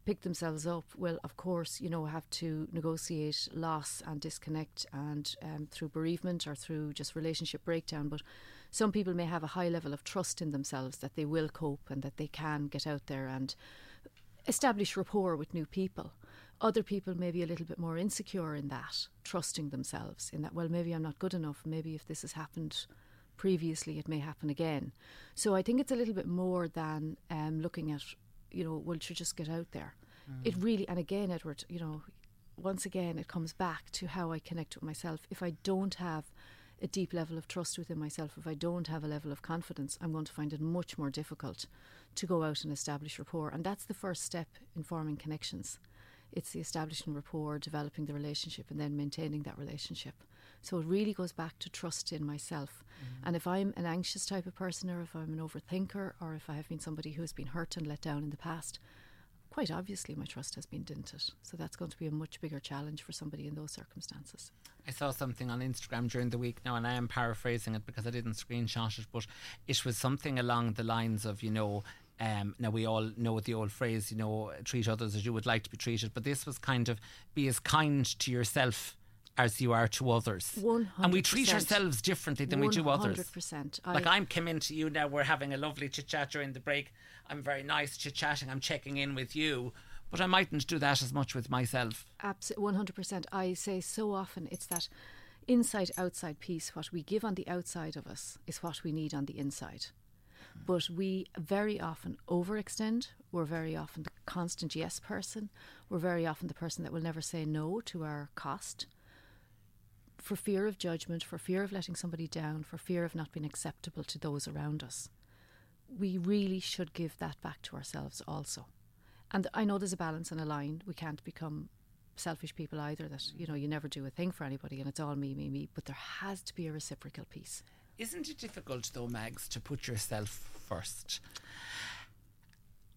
pick themselves up will of course you know have to negotiate loss and disconnect and um, through bereavement or through just relationship breakdown but some people may have a high level of trust in themselves that they will cope and that they can get out there and establish rapport with new people other people may be a little bit more insecure in that trusting themselves in that well maybe i'm not good enough maybe if this has happened previously it may happen again. So i think it's a little bit more than um, looking at you know well should just get out there? It really and again edward you know once again it comes back to how i connect with myself. If i don't have a deep level of trust within myself if i don't have a level of confidence i'm going to find it much more difficult to go out and establish rapport. And that's the first step in forming connections. It's the establishing rapport developing the relationship and then maintaining that relationship so it really goes back to trust in myself and if i'm an anxious type of person or if i'm an overthinker or if i have been somebody who has been hurt and let down in the past quite obviously my trust has been dinted. So that's going to be a much bigger challenge for somebody in those circumstances. I saw something on Instagram during the week now, and I am paraphrasing it because I didn't screenshot it, but it was something along the lines of, you know, um, now we all know the old phrase, you know, treat others as you would like to be treated, but this was kind of be as kind to yourself as you are to others. And we treat ourselves differently than we do others. 100%. Like I- I'm coming to you now, we're having a lovely chit chat during the break. I'm very nice chit chatting, I'm checking in with you, but I mightn't do that as much with myself. Absolutely, one hundred percent. I say so often it's that inside outside piece. What we give on the outside of us is what we need on the inside. But we very often overextend. We're very often the constant yes person. We're very often the person that will never say no to our cost. For fear of judgment, for fear of letting somebody down, for fear of not being acceptable to those around us. We really should give that back to ourselves also. And I know there's a balance and a line. We can't become selfish people either that, you know, you never do a thing for anybody and it's all me, me, me. But there has to be a reciprocal piece. Isn't it difficult though, Mags, to put yourself first?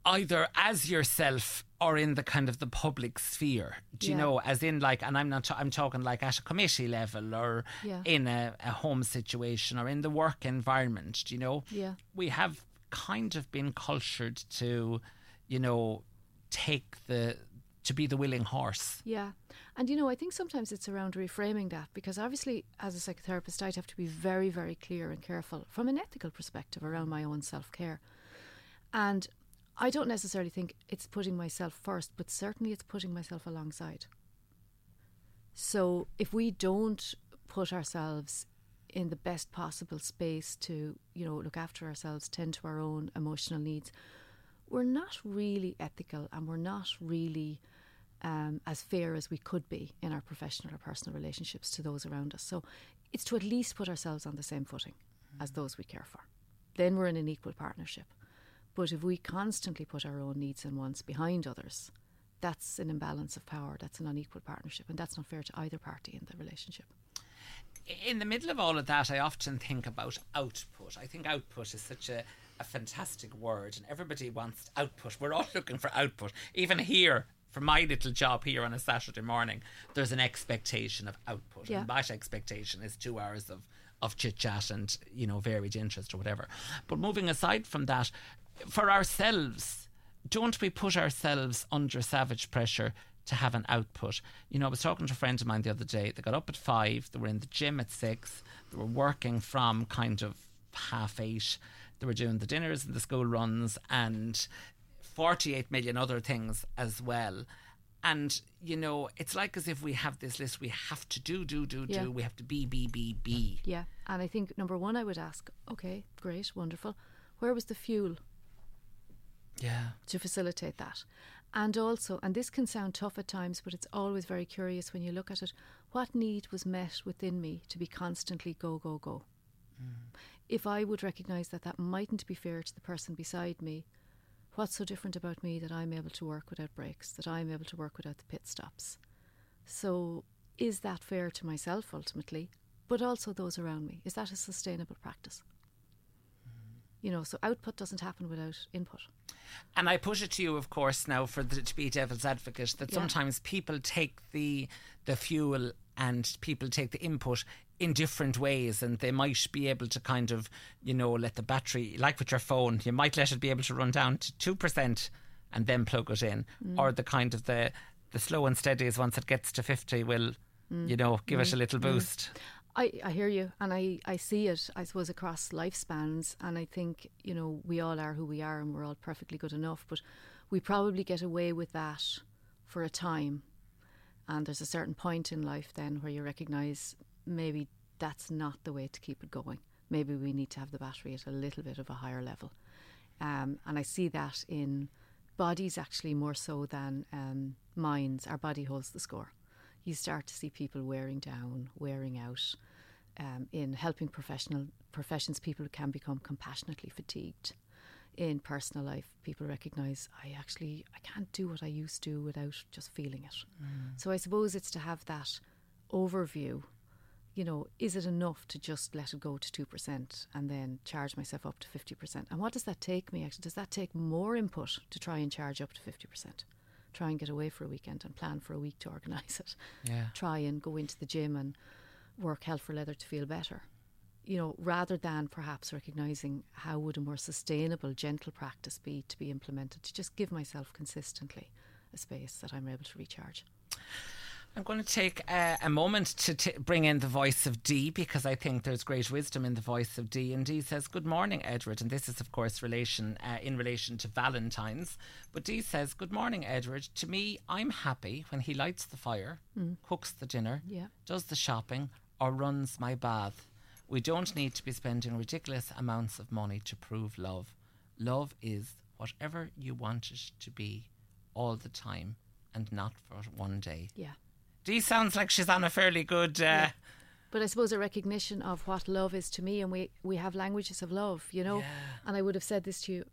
Either as yourself or in the kind of the public sphere. Do you know, as in like, and I'm not, I'm talking like at a committee level or Yeah. in a, a home situation or in the work environment. Do you know? Yeah. We have kind of been cultured to, you know, take the to be the willing horse. Yeah. And, you know, I think sometimes it's around reframing that because obviously, as a psychotherapist, I'd have to be very, very clear and careful from an ethical perspective around my own self care. And I don't necessarily think it's putting myself first, but certainly it's putting myself alongside. So if we don't put ourselves in the best possible space to, you know, look after ourselves, tend to our own emotional needs, we're not really ethical and we're not really um, as fair as we could be in our professional or personal relationships to those around us. So it's to at least put ourselves on the same footing as those we care for. Then we're in an equal partnership. But if we constantly put our own needs and wants behind others, that's an imbalance of power. That's an unequal partnership, and that's not fair to either party in the relationship. in the middle of all of that, I often think about output. I think output is such a, a fantastic word, and everybody wants output. We're all looking for output. Even here, for my little job here on a Saturday morning, there's an expectation of output. Yeah. And that expectation is two hours of, of chit chat and, you know, varied interest or whatever. But moving aside from that, for ourselves, don't we put ourselves under savage pressure to have an output? You know, I was talking to a friend of mine the other day. They got up at five, they were in the gym at six, they were working from kind of half eight, they were doing the dinners and the school runs and 48 million other things as well. And, you know, it's like as if we have this list we have to do, do, do, Yeah. do. We have to be, be, be, be. Yeah. And I think number one, I would ask, okay, great, wonderful. Where was the fuel Yeah. to facilitate that? And also, and this can sound tough at times, but it's always very curious when you look at it, what need was met within me to be constantly go, go, go? Mm. If I would recognise that that mightn't be fair to the person beside me, what's so different about me that I'm able to work without breaks, that I'm able to work without the pit stops? So, is that fair to myself ultimately, but also those around me? Is that a sustainable practice? Mm. You know, so output doesn't happen without input. And I put it to you, of course, now for the, to be devil's advocate, that Yeah. sometimes people take the the fuel and people take the input in different ways, and they might be able to kind of, you know, let the battery, like with your phone, you might let it be able to run down to two percent and then plug it in, Mm. or the kind of the the slow and steady is once it gets to fifty will, you mm. know, give it a mm. little mm. boost. I, I hear you and I, I see it, I suppose, across lifespans. And I think, you know, we all are who we are and we're all perfectly good enough. But we probably get away with that for a time. And there's a certain point in life then where you recognise maybe that's not the way to keep it going. Maybe we need to have the battery at a little bit of a higher level. Um, and I see that in bodies actually more so than um, minds. Our body holds the score. You start to see people wearing down, wearing out. Um, in helping professional professions, people can become compassionately fatigued. In personal life, people recognise I actually I can't do what I used to without just feeling it. So I suppose it's to have that overview. You know, is it enough to just let it go to two percent and then charge myself up to fifty percent? And what does that take me? Actually, does that take more input to try and charge up to fifty percent? Try and get away for a weekend and plan for a week to organise it. Yeah. Try and go into the gym and work hell for leather to feel better. You know, rather than perhaps recognising how would a more sustainable, gentle practice be to be implemented to just give myself consistently a space that I'm able to recharge. I'm going to take uh, a moment to t- bring in the voice of Dee because I think there's great wisdom in the voice of Dee. And Dee says, "Good morning, Edward." And this is, of course, relation uh, in relation to Valentine's. But Dee says, "Good morning, Edward. To me, I'm happy when he lights the fire, Mm. cooks the dinner, Yeah. does the shopping, or runs my bath. We don't need to be spending ridiculous amounts of money to prove love. Love is whatever you want it to be, all the time, and not for one day." Yeah. Dee sounds like she's on a fairly good. Uh, But I suppose a recognition of what love is to me, and we we have languages of love, you know. And I would have said this to you,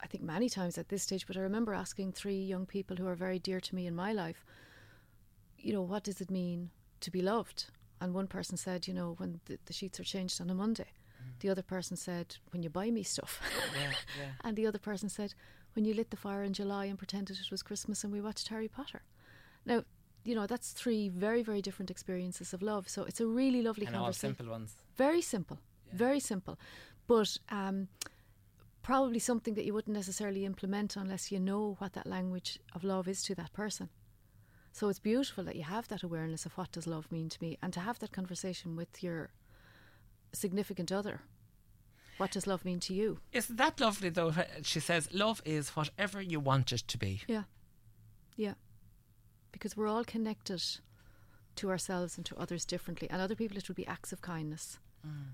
I think many times at this stage. But I remember asking three young people who are very dear to me in my life, you know, what does it mean to be loved? And one person said, you know, when the, the sheets are changed on a Monday. The other person said, when you buy me stuff. yeah, yeah. And the other person said, when you lit the fire in July and pretended it was Christmas and we watched Harry Potter. Now, you know, that's three very, very different experiences of love. So it's a really lovely and all conversation. simple ones. Very simple. Very simple. But um, probably something that you wouldn't necessarily implement unless you know what that language of love is to that person. So it's beautiful that you have that awareness of what does love mean to me and to have that conversation with your significant other. What does love mean to you? Isn't that lovely though? She says, "Love is whatever you want it to be." Yeah. Yeah. Because we're all connected to ourselves and to others differently. And other people, it will be acts of kindness.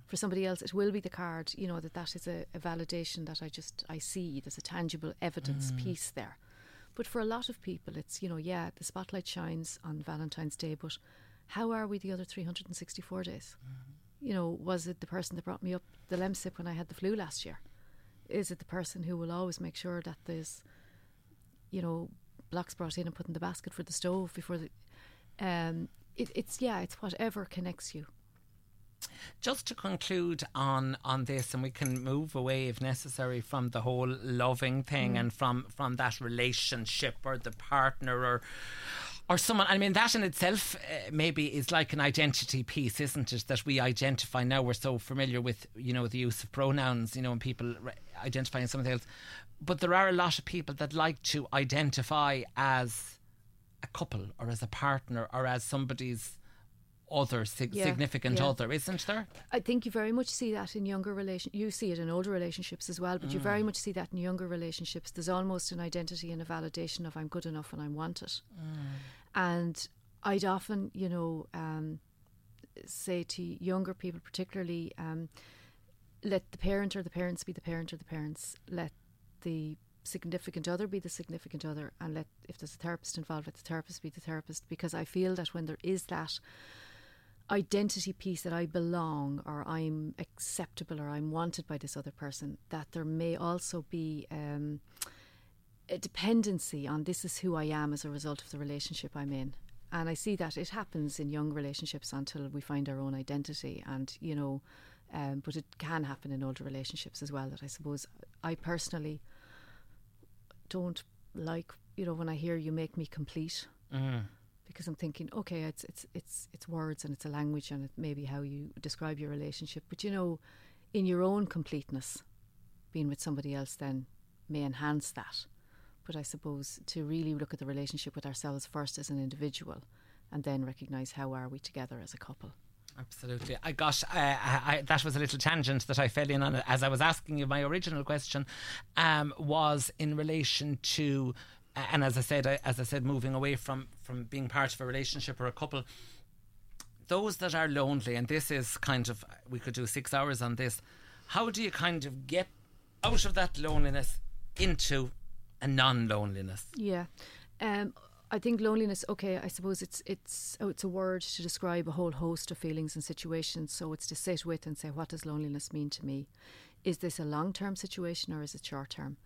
For somebody else, it will be the card, you know, that that is a, a validation that I just, I see. There's a tangible evidence Mm. piece there. But for a lot of people, it's, you know, yeah, the spotlight shines on Valentine's Day, but how are we the other 364 days? You know, was it the person that brought me up the Lemsip when I had the flu last year? Is it the person who will always make sure that there's, you know, blocks brought in and put in the basket for the stove before the. Um, it, it's yeah, it's whatever connects you. Just to conclude on on this, and we can move away if necessary from the whole loving thing Mm. and from from that relationship or the partner or or someone. I mean, that in itself uh, maybe is like an identity piece, isn't it? That we identify now. We're so familiar with you know the use of pronouns, you know, and people re- identifying something else. But there are a lot of people that like to identify as a couple or as a partner or as somebody's other sig- Yeah, significant yeah. other, isn't there? I think you very much see that in younger relation. You see it in older relationships as well, but you very Mm. much see that in younger relationships. There's almost an identity and a validation of I'm good enough and I want it. And I'd often, you know, um, say to younger people, particularly, um, let the parent or the parents be the parent or the parents. Let the significant other be the significant other, and let if there's a therapist involved, let the therapist be the therapist. Because I feel that when there is that identity piece that I belong or I'm acceptable or I'm wanted by this other person, that there may also be um, a dependency on this is who I am as a result of the relationship I'm in. And I see that it happens in young relationships until we find our own identity, and you know, um, but it can happen in older relationships as well. That I suppose I personally don't like, you know, when I hear you make me complete Mm. because I'm thinking, okay, it's it's it's it's words and it's a language and it may be how you describe your relationship, but you know, in your own completeness, being with somebody else then may enhance that. But I suppose to really look at the relationship with ourselves first as an individual, and then recognise how are we together as a couple. Absolutely. I got uh, I, that was a little tangent that I fell in on as I was asking you. My original question um, was in relation to, and as I said, I, as I said, moving away from from being part of a relationship or a couple. Those that are lonely, and this is kind of we could do six hours on this. How do you kind of get out of that loneliness into a non-loneliness? Yeah. Um, I think loneliness. Okay, I suppose it's it's oh, it's a word to describe a whole host of feelings and situations. So it's to sit with and say, what does loneliness mean to me? Is this a long term situation or is it short term?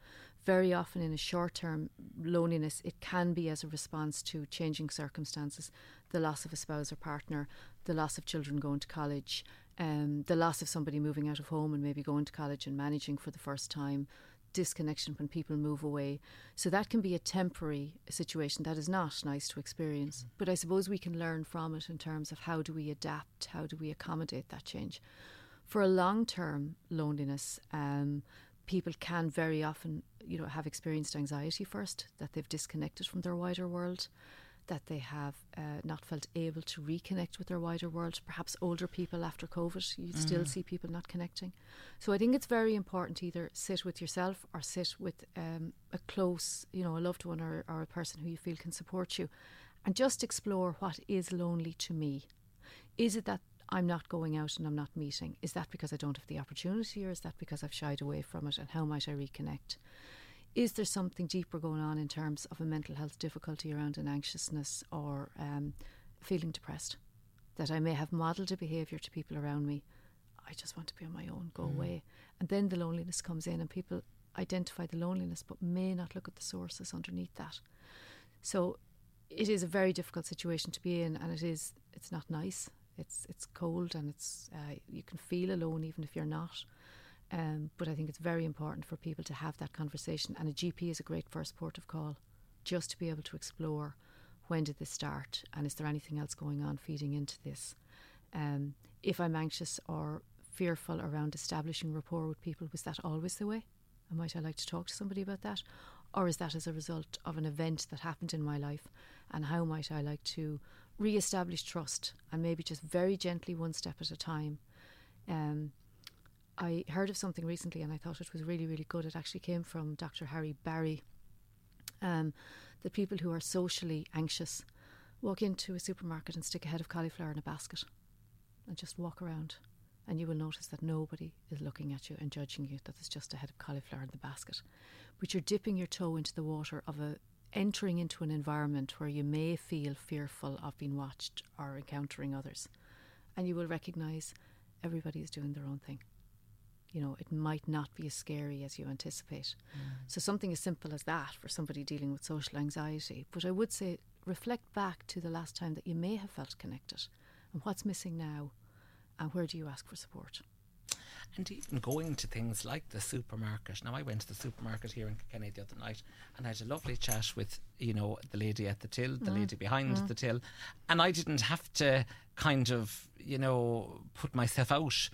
Very often, in a short term loneliness, it can be as a response to changing circumstances, the loss of a spouse or partner, the loss of children going to college, um, the loss of somebody moving out of home and maybe going to college and managing for the first time, disconnection when people move away. So that can be a temporary situation that is not nice to experience. But I suppose we can learn from it in terms of how do we adapt, how do we accommodate that change. For a long term loneliness, um, people can very often, you know, have experienced anxiety first, that they've disconnected from their wider world. That they have uh, not felt able to reconnect with their wider world. Perhaps older people after COVID, you still Mm. see people not connecting. So I think it's very important to either sit with yourself or sit with um, a close, you know, a loved one or, or a person who you feel can support you, and just explore what is lonely to me. Is it that I'm not going out and I'm not meeting? Is that because I don't have the opportunity, or is that because I've shied away from it? And how might I reconnect? Is there something deeper going on in terms of a mental health difficulty around an anxiousness or um, feeling depressed? That I may have modelled a behaviour to people around me. I just want to be on my own, go Mm. away. And then the loneliness comes in, and people identify the loneliness but may not look at the sources underneath that. So it is a very difficult situation to be in, and it is it's not nice. It's it's cold, and it's uh, you can feel alone even if you're not. Um, but I think it's very important for people to have that conversation, and a GP is a great first port of call, just to be able to explore when did this start, and is there anything else going on feeding into this. Um, if I'm anxious or fearful around establishing rapport with people, was that always the way? And might I like to talk to somebody about that? Or is that as a result of an event that happened in my life? And how might I like to re establish trust and maybe just very gently, one step at a time? Um, I heard of something recently and I thought it was really, really good. It actually came from Dr. Harry Barry. Um, that people who are socially anxious walk into a supermarket and stick a head of cauliflower in a basket and just walk around. And you will notice that nobody is looking at you and judging you, that just a head of cauliflower in the basket. But you're dipping your toe into the water of a entering into an environment where you may feel fearful of being watched or encountering others. And you will recognise everybody is doing their own thing. You know, it might not be as scary as you anticipate. So, something as simple as that for somebody dealing with social anxiety. But I would say reflect back to the last time that you may have felt connected and what's missing now and where do you ask for support. And even going to things like the supermarket. Now, I went to the supermarket here in Kilkenny the other night and I had a lovely chat with, you know, the lady at the till, the Mm. lady behind Mm. the till. And I didn't have to kind of, you know, put myself out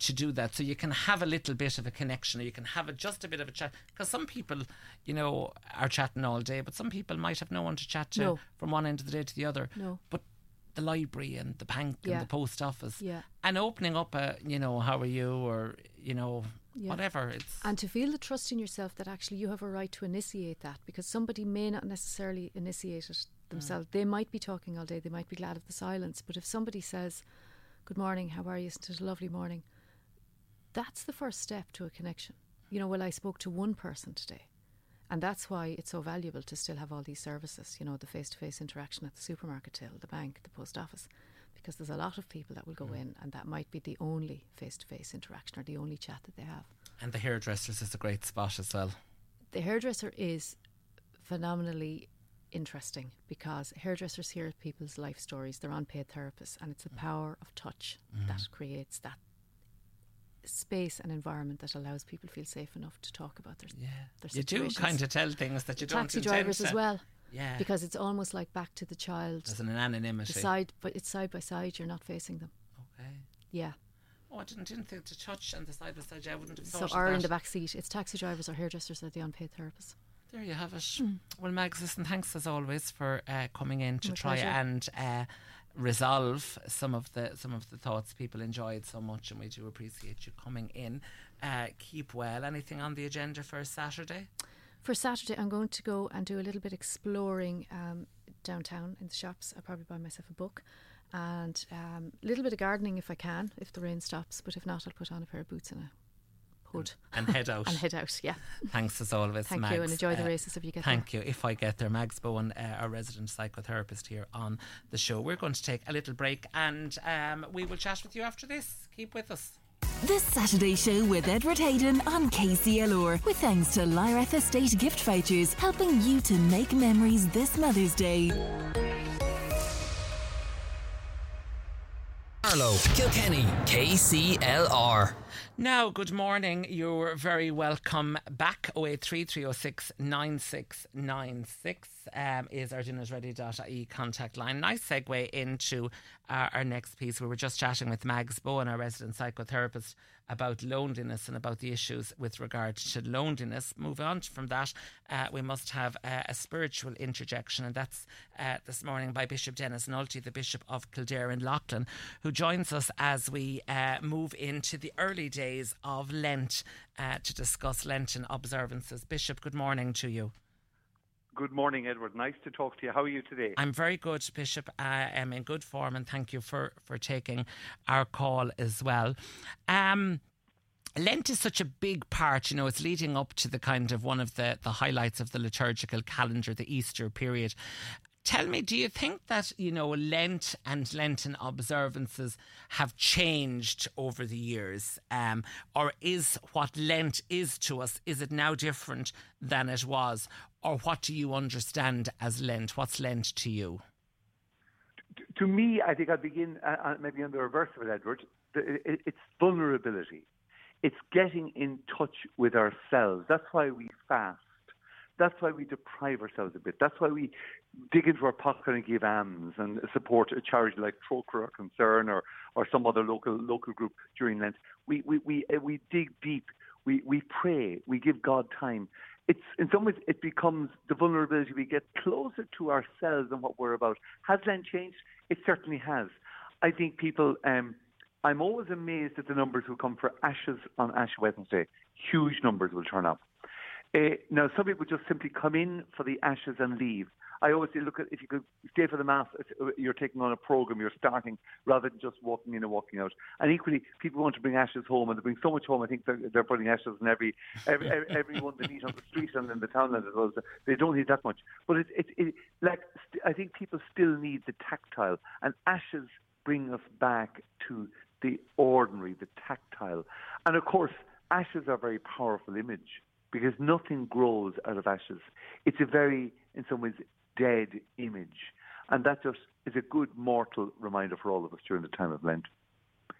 to do that. So you can have a little bit of a connection or you can have a, just a bit of a chat. Because some people, you know, are chatting all day, but some people might have no one to chat to No. from one end of the day to the other. No. But the library and the bank Yeah. and the post office Yeah. and opening up a you know how are you or you know Yeah. whatever it's And to feel the trust in yourself that actually you have a right to initiate that because somebody may not necessarily initiate it themselves. Mm. They might be talking all day, they might be glad of the silence. But if somebody says, Good morning, how are you? Isn't it a lovely morning? That's the first step to a connection. You know, well, I spoke to one person today. And that's why it's so valuable to still have all these services, you know, the face to face interaction at the supermarket till, the bank, the post office, because there's a lot of people that will go mm. in and that might be the only face to face interaction or the only chat that they have. and the hairdressers is a great spot as well The hairdresser is phenomenally interesting because hairdressers hear people's life stories, they're unpaid therapists, and it's the mm. power of touch mm-hmm. that creates that space and environment that allows people feel safe enough to talk about their, yeah their you do kind of tell things that you don't taxi drivers to. as well. yeah Because it's almost like back to the child. there's an anonymity side, but it's side by side. You're not facing them. okay Yeah. oh I didn't, didn't think to touch and the side by side yeah, I wouldn't have So, thought or of in the back seat, it's taxi drivers or hairdressers or the unpaid therapists. There you have it. Mm. Well, Mags, listen, thanks as always for uh, coming in to My try pleasure. and uh, resolve some of the some of the thoughts people enjoyed so much, and we do appreciate you coming in. Uh, keep well. Anything on the agenda for Saturday? For Saturday, I'm going to go and do a little bit exploring um, downtown in the shops. I'll probably buy myself a book and um, a little bit of gardening if I can, if the rain stops. But if not, I'll put on a pair of boots and a hood And head out. and head out. Yeah. Thanks as always, Thank Mags. you, and enjoy the Uh, races if you get Thank you. If I get there, Mags Bowen, uh, our resident psychotherapist here on the show. We're going to take a little break, and um, we will chat with you after this. Keep with us. This Saturday Show with Edward Hayden on KCLR. With thanks to Lyrath Estate gift vouchers, helping you to make memories this Mother's Day. Carlow, Kilkenny, KCLR. Now, good morning. You're very welcome back. 083 306 9696. Um, is our dinnersready.ie contact line. Nice segue into uh, our next piece. We were just chatting with Mags Bowen, our resident psychotherapist, about loneliness and about the issues with regard to loneliness. Move on from that, uh, we must have uh, a spiritual interjection, and that's uh, this morning by Bishop Denis Nulty, the Bishop of Kildare and Leighlin, who joins us as we uh, move into the early days of Lent uh, to discuss Lenten observances. Bishop, good morning to you. Good morning, Edward. Nice to talk to you. How are you today? I'm very good, Bishop. I am in good form, and thank you for, for taking our call as well. Um, Lent is such a big part, you know, it's leading up to the kind of one of the, the highlights of the liturgical calendar, the Easter period. Tell me, do you think that, you know, Lent and Lenten observances have changed over the years? Um, or is what Lent is to us, is it now different than it was? Or what do you understand as Lent? What's Lent to you? To me, I think I'd begin uh, uh maybe on the reverse of it, Edward. It's vulnerability. It's getting in touch with ourselves. That's why we fast. That's why we deprive ourselves a bit. That's why we dig into our pocket and give alms and support a charity like Trócaire or Concern or, or some other local local group during Lent. We we we, uh, we dig deep. We we pray. We give God time. It's in some ways it becomes the vulnerability. We get closer to ourselves and what we're about. Has Lent changed? It certainly has. I think people. Um, I'm always amazed at the numbers who come for ashes on Ash Wednesday. Huge numbers will turn up. Uh, now, some people just simply come in for the ashes and leave. I always say, look, at if you could stay for the mass, uh, you're taking on a program, you're starting rather than just walking in and walking out. And equally, people want to bring ashes home, and they bring so much home. I think they're, they're putting ashes in every, every everyone they meet on the street and in the townland as well. They don't need that much, but it, it, it like I think people still need the tactile, and ashes bring us back to the ordinary, the tactile, and of course, ashes are a very powerful image because nothing grows out of ashes. It's a very, in some ways, dead image. And that just is a good mortal reminder for all of us during the time of Lent.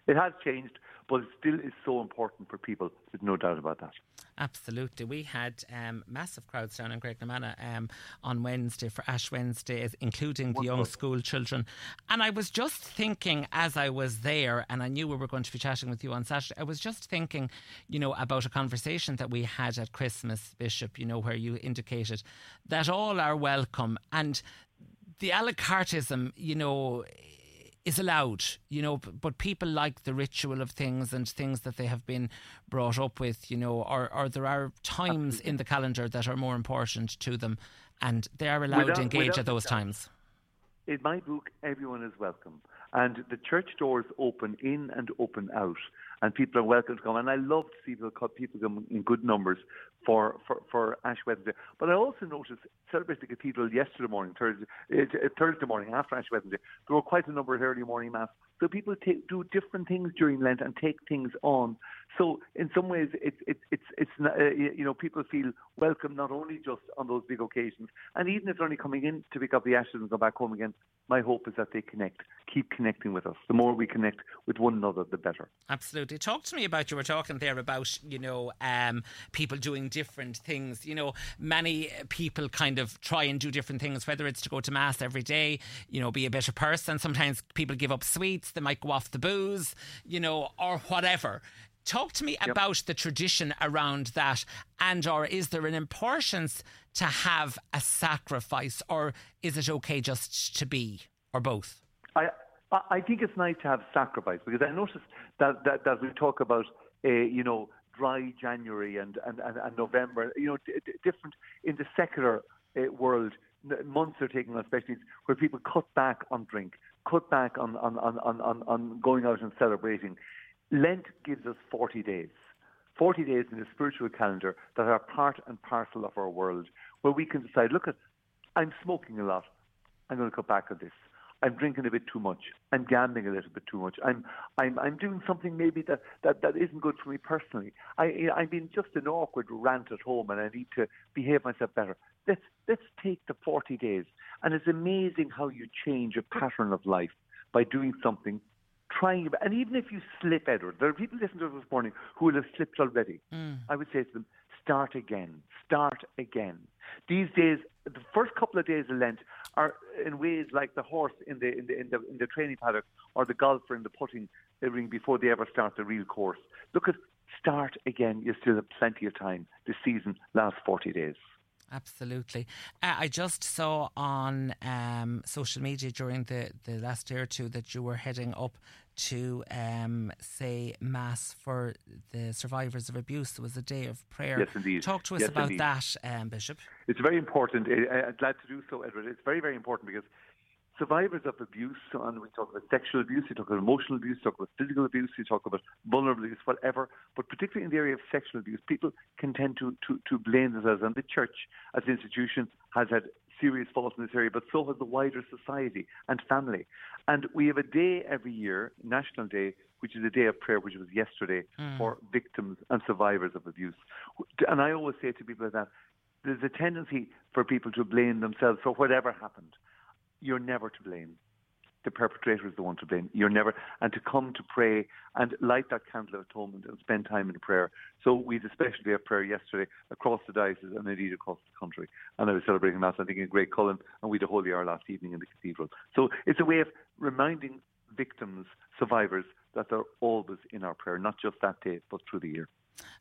It has changed, but it still is so important for people. There's no doubt about that. Absolutely. We had um, massive crowds down in Graiguenamanagh um, on Wednesday for Ash Wednesday, including the young school children. And I was just thinking as I was there, and I knew we were going to be chatting with you on Saturday, I was just thinking, you know, about a conversation that we had at Christmas, Bishop, you know, where you indicated that all are welcome. And the a la cartism, you know, is allowed, you know, but people like the ritual of things and things that they have been brought up with, you know, or, or there are times in the calendar that are more important to them and they are allowed without, to engage at those times. In my book, everyone is welcome. And the church doors open in and open out and people are welcome to come. And I love to see people, people come in good numbers for, for, for Ash Wednesday. But I also noticed, celebrating the cathedral yesterday morning, Thursday, uh, Thursday morning after Ash Wednesday, there were quite a number of early morning mass. So people take, do different things during Lent and take things on. So in some ways, it's it's it's it's uh, you know people feel welcome not only just on those big occasions, and even if they're only coming in to pick up the ashes and go back home again. My hope is that they connect, keep connecting with us. The more we connect with one another, the better. Absolutely. Talk to me about you were talking there about you know um, people doing different things. You know, many people kind of try and do different things, whether it's to go to mass every day, you know, be a better person. Sometimes people give up sweets, they might go off the booze, you know, or whatever. Talk to me yep. about the tradition around that, and or is there an importance to have a sacrifice, or is it okay just to be, or both? I I think it's nice to have sacrifice because I notice that that, that we talk about, uh, you know, dry January and and, and, and November, you know, d- d- different in the secular uh, world. Months are taken on especially where people cut back on drink, cut back on on, on, on, on going out and celebrating. Lent gives us 40 days. 40 days in the spiritual calendar that are part and parcel of our world, where we can decide, look, at, I'm smoking a lot. I'm going to cut back on this. I'm drinking a bit too much. I'm gambling a little bit too much. I'm I'm I'm doing something maybe that, that, that isn't good for me personally. I I'm being just an awkward rant at home and I need to behave myself better. Let's let's take the forty days. And it's amazing how you change a pattern of life by doing something trying, and even if you slip, Edward, there are people listening to us this morning who will have slipped already. Mm. I would say to them, start again, start again. These days, the first couple of days of Lent are in ways like the horse in the in the in the, in the training paddock or the golfer in the putting ring before they ever start the real course. Look at start again. You still have plenty of time. The season lasts forty days. Absolutely. Uh, I just saw on um, social media during the, the last day or two that you were heading up to um, say mass for the survivors of abuse. There was a day of prayer. Yes, indeed. Talk to us yes, about indeed. that, um, Bishop. It's very important. I, I'm glad to do so, Edward. It's very, very important because survivors of abuse, and we talk about sexual abuse, we talk about emotional abuse, we talk about physical abuse, we talk about vulnerable abuse, whatever. But particularly in the area of sexual abuse, people can tend to, to, to blame themselves. And the church, as an institution, has had serious faults in this area, but so has the wider society and family. And we have a day every year, National Day, which is a day of prayer, which was yesterday, Mm. for victims and survivors of abuse. And I always say to people like that, there's a tendency for people to blame themselves for whatever happened. You're never to blame. The perpetrator is the one to blame. You're never, and to come to pray and light that candle of atonement and spend time in prayer. So we had a special day of prayer yesterday across the diocese and indeed across the country. And I was celebrating Mass, I think, in Graiguecullen, and we had a holy hour last evening in the cathedral. So it's a way of reminding victims, survivors, that they're always in our prayer, not just that day, but through the year.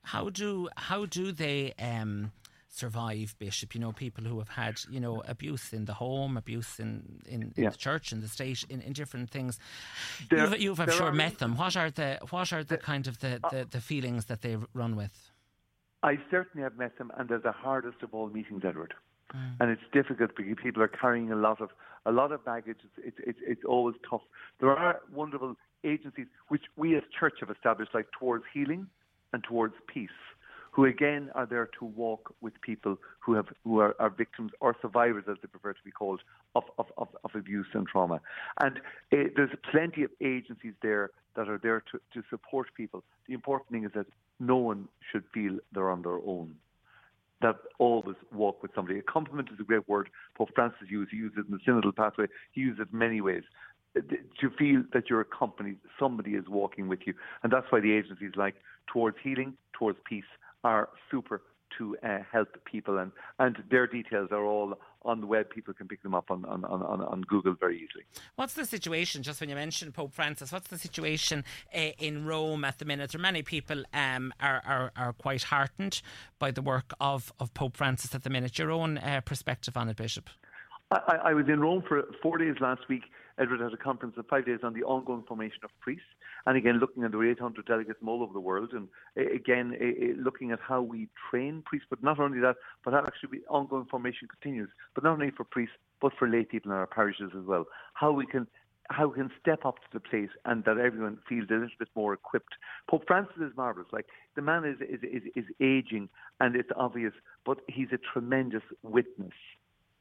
How do how do they um, survive, Bishop? You know, people who have had you know abuse in the home, abuse in in, in Yeah. the church, in the state, in, in different things. There- you've, you've I'm sure are- met them. What are the what are the kind of the, uh the, the feelings that they run with? I certainly have met them, and they're the hardest of all meetings, Edward. Mm. And it's difficult because people are carrying a lot of a lot of baggage. It's, it's it's it's always tough. There are wonderful agencies which we as church have established, like towards healing and towards peace, who again are there to walk with people who have who are, are victims or survivors, as they prefer to be called, of of, of, of abuse and trauma. And uh, there's plenty of agencies there that are there to, to support people. The important thing is that no one should feel they're on their own that always walk with somebody. A compliment is a great word. Pope Francis used. He used it in the synodal pathway. He used it in many ways. Uh, To feel that you're accompanied, somebody is walking with you, and that's why the agencies like Towards Healing, Towards Peace are super to uh, help people, and and their details are all on the web. People can pick them up on on, on, on Google very easily. What's the situation? Just when you mentioned Pope Francis, what's the situation uh, in Rome at the minute? There are many people um, are, are are quite heartened by the work of, of Pope Francis at the minute. Your own uh, perspective on it, Bishop? I I was in Rome for four days last week. Edward had a conference of five days on the ongoing formation of priests, and again looking at the 800 delegates from all over the world, and again looking at how we train priests. But not only that, but how actually ongoing formation continues. But not only for priests, but for lay people in our parishes as well. How we can how we can step up to the plate and that everyone feels a little bit more equipped. Pope Francis is marvelous. Like the man is is is, is aging, and it's obvious, but he's a tremendous witness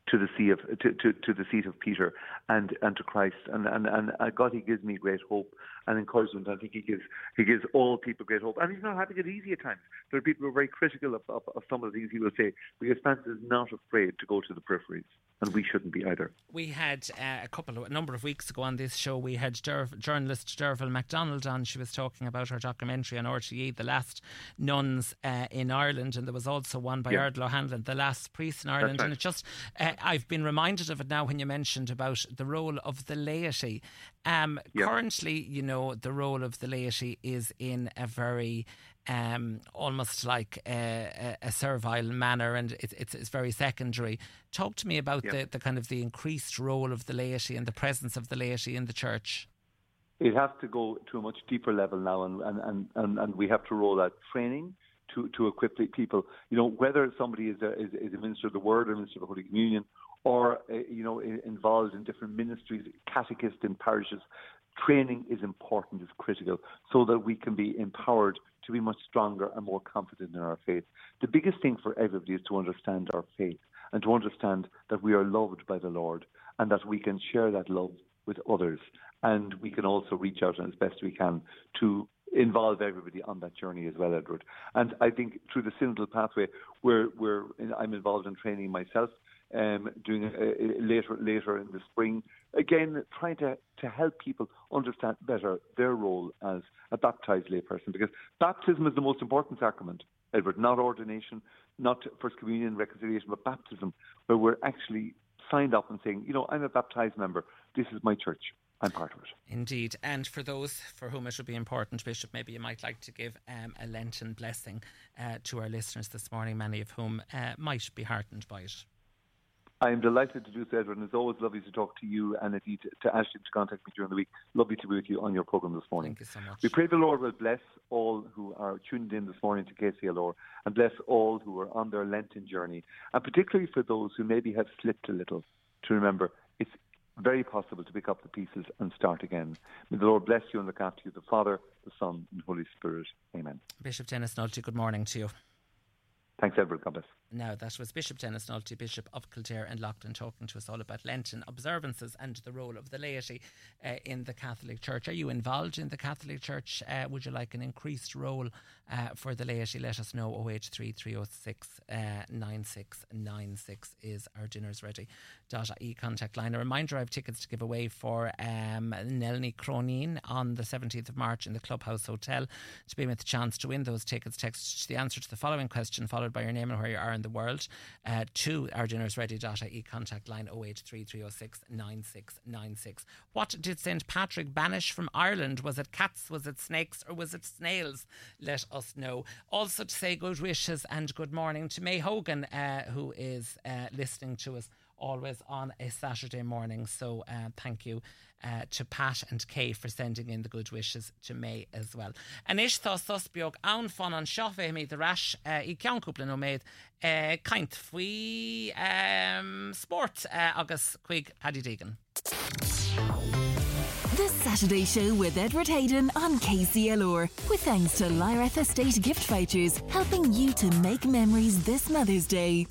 to the sea of to, to, to the seat of Peter and and to Christ and and and God he gives me great hope and encouragement. I think he gives he gives all people great hope, and he's not having it easy at times. There are people who are very critical of, of, of some of the things he will say because Francis is not afraid to go to the peripheries, and we shouldn't be either. We had uh, a couple of a number of weeks ago on this show. We had Derv, journalist Derval MacDonald on. She was talking about her documentary on RTE, The Last Nuns uh, in Ireland, and there was also one by Yeah. Ardal O'Hanlon, The Last Priests in Ireland. right. And it just uh, I've been reminded of it now when you mentioned about the role of the laity. Um, Yeah. Currently, you know, the role of the laity is in a very um, almost like a, a, servile manner, and it's, it's it's very secondary. Talk to me about Yeah. the, the kind of the increased role of the laity and the presence of the laity in the church. It has to go to a much deeper level now, and and, and, and, we have to roll out training to, to equip people. You know, whether somebody is a, is, is a minister of the Word or a minister of the Holy Communion, or uh, you know, involved in different ministries, catechist in parishes, training is important, is critical, so that we can be empowered to be much stronger and more confident in our faith. The biggest thing for everybody is to understand our faith and to understand that we are loved by the Lord and that we can share that love with others. And we can also reach out as best we can to involve everybody on that journey as well, Edward. And I think through the synodal pathway, we're, I'm involved in training myself. Um, doing uh, later later in the spring, again, trying to, to help people understand better their role as a baptized layperson, because baptism is the most important sacrament, Edward, not ordination, not First Communion, reconciliation, but baptism, where we're actually signed up and saying, you know, I'm a baptized member, this is my church. I'm part of it. Indeed. And for those for whom it would be important, Bishop, maybe you might like to give um, a Lenten blessing uh, to our listeners this morning, many of whom uh, might be heartened by it. I am delighted to do so, Edward, and it's always lovely to talk to you and indeed to Ashley to contact me during the week. Lovely to be with you on your programme this morning. Thank you so much. We pray the Lord will bless all who are tuned in this morning to KCLR and bless all who are on their Lenten journey, and particularly for those who maybe have slipped a little, to remember it's very possible to pick up the pieces and start again. May the Lord bless you and look after you, the Father, the Son, and Holy Spirit. Amen. Bishop Denis Nulty, good morning to you. Thanks, Edward. God bless. Now, that was Bishop Denis Nulty, Bishop of Kildare and Leighlin, talking to us all about Lenten observances and the role of the laity uh, in the Catholic Church. Are you involved in the Catholic Church? Uh, would you like an increased role uh, for the laity? Let us know. 083 306 9696 is our Dinners Ready e contact line. A reminder I have tickets to give away for um, Nell Ní Chróinín on the 17th of March in the Clubhouse Hotel. To be with the chance to win those tickets, text the answer to the following question, followed by your name and where you are in the world, uh, to our Dinners Ready.ie contact line 083 306 9696. What did St. Patrick banish from Ireland? Was it cats, was it snakes, or was it snails? Let us know. Also, to say good wishes and good morning to May Hogan, uh, who is uh, listening to us always on a Saturday morning. So uh, thank you uh, to Pat and Kay for sending in the good wishes to May as well. Anish tá sus beag an fan an seo fé mí de uh, i ceanúpla nó méid uh, kaint faoi um, sport uh, agus chuig Paddy Deegan. The Saturday Show with Edward Hayden on KCLR. With thanks to Lyrath Estate Gift Vouchers, helping you to make memories this Mother's Day.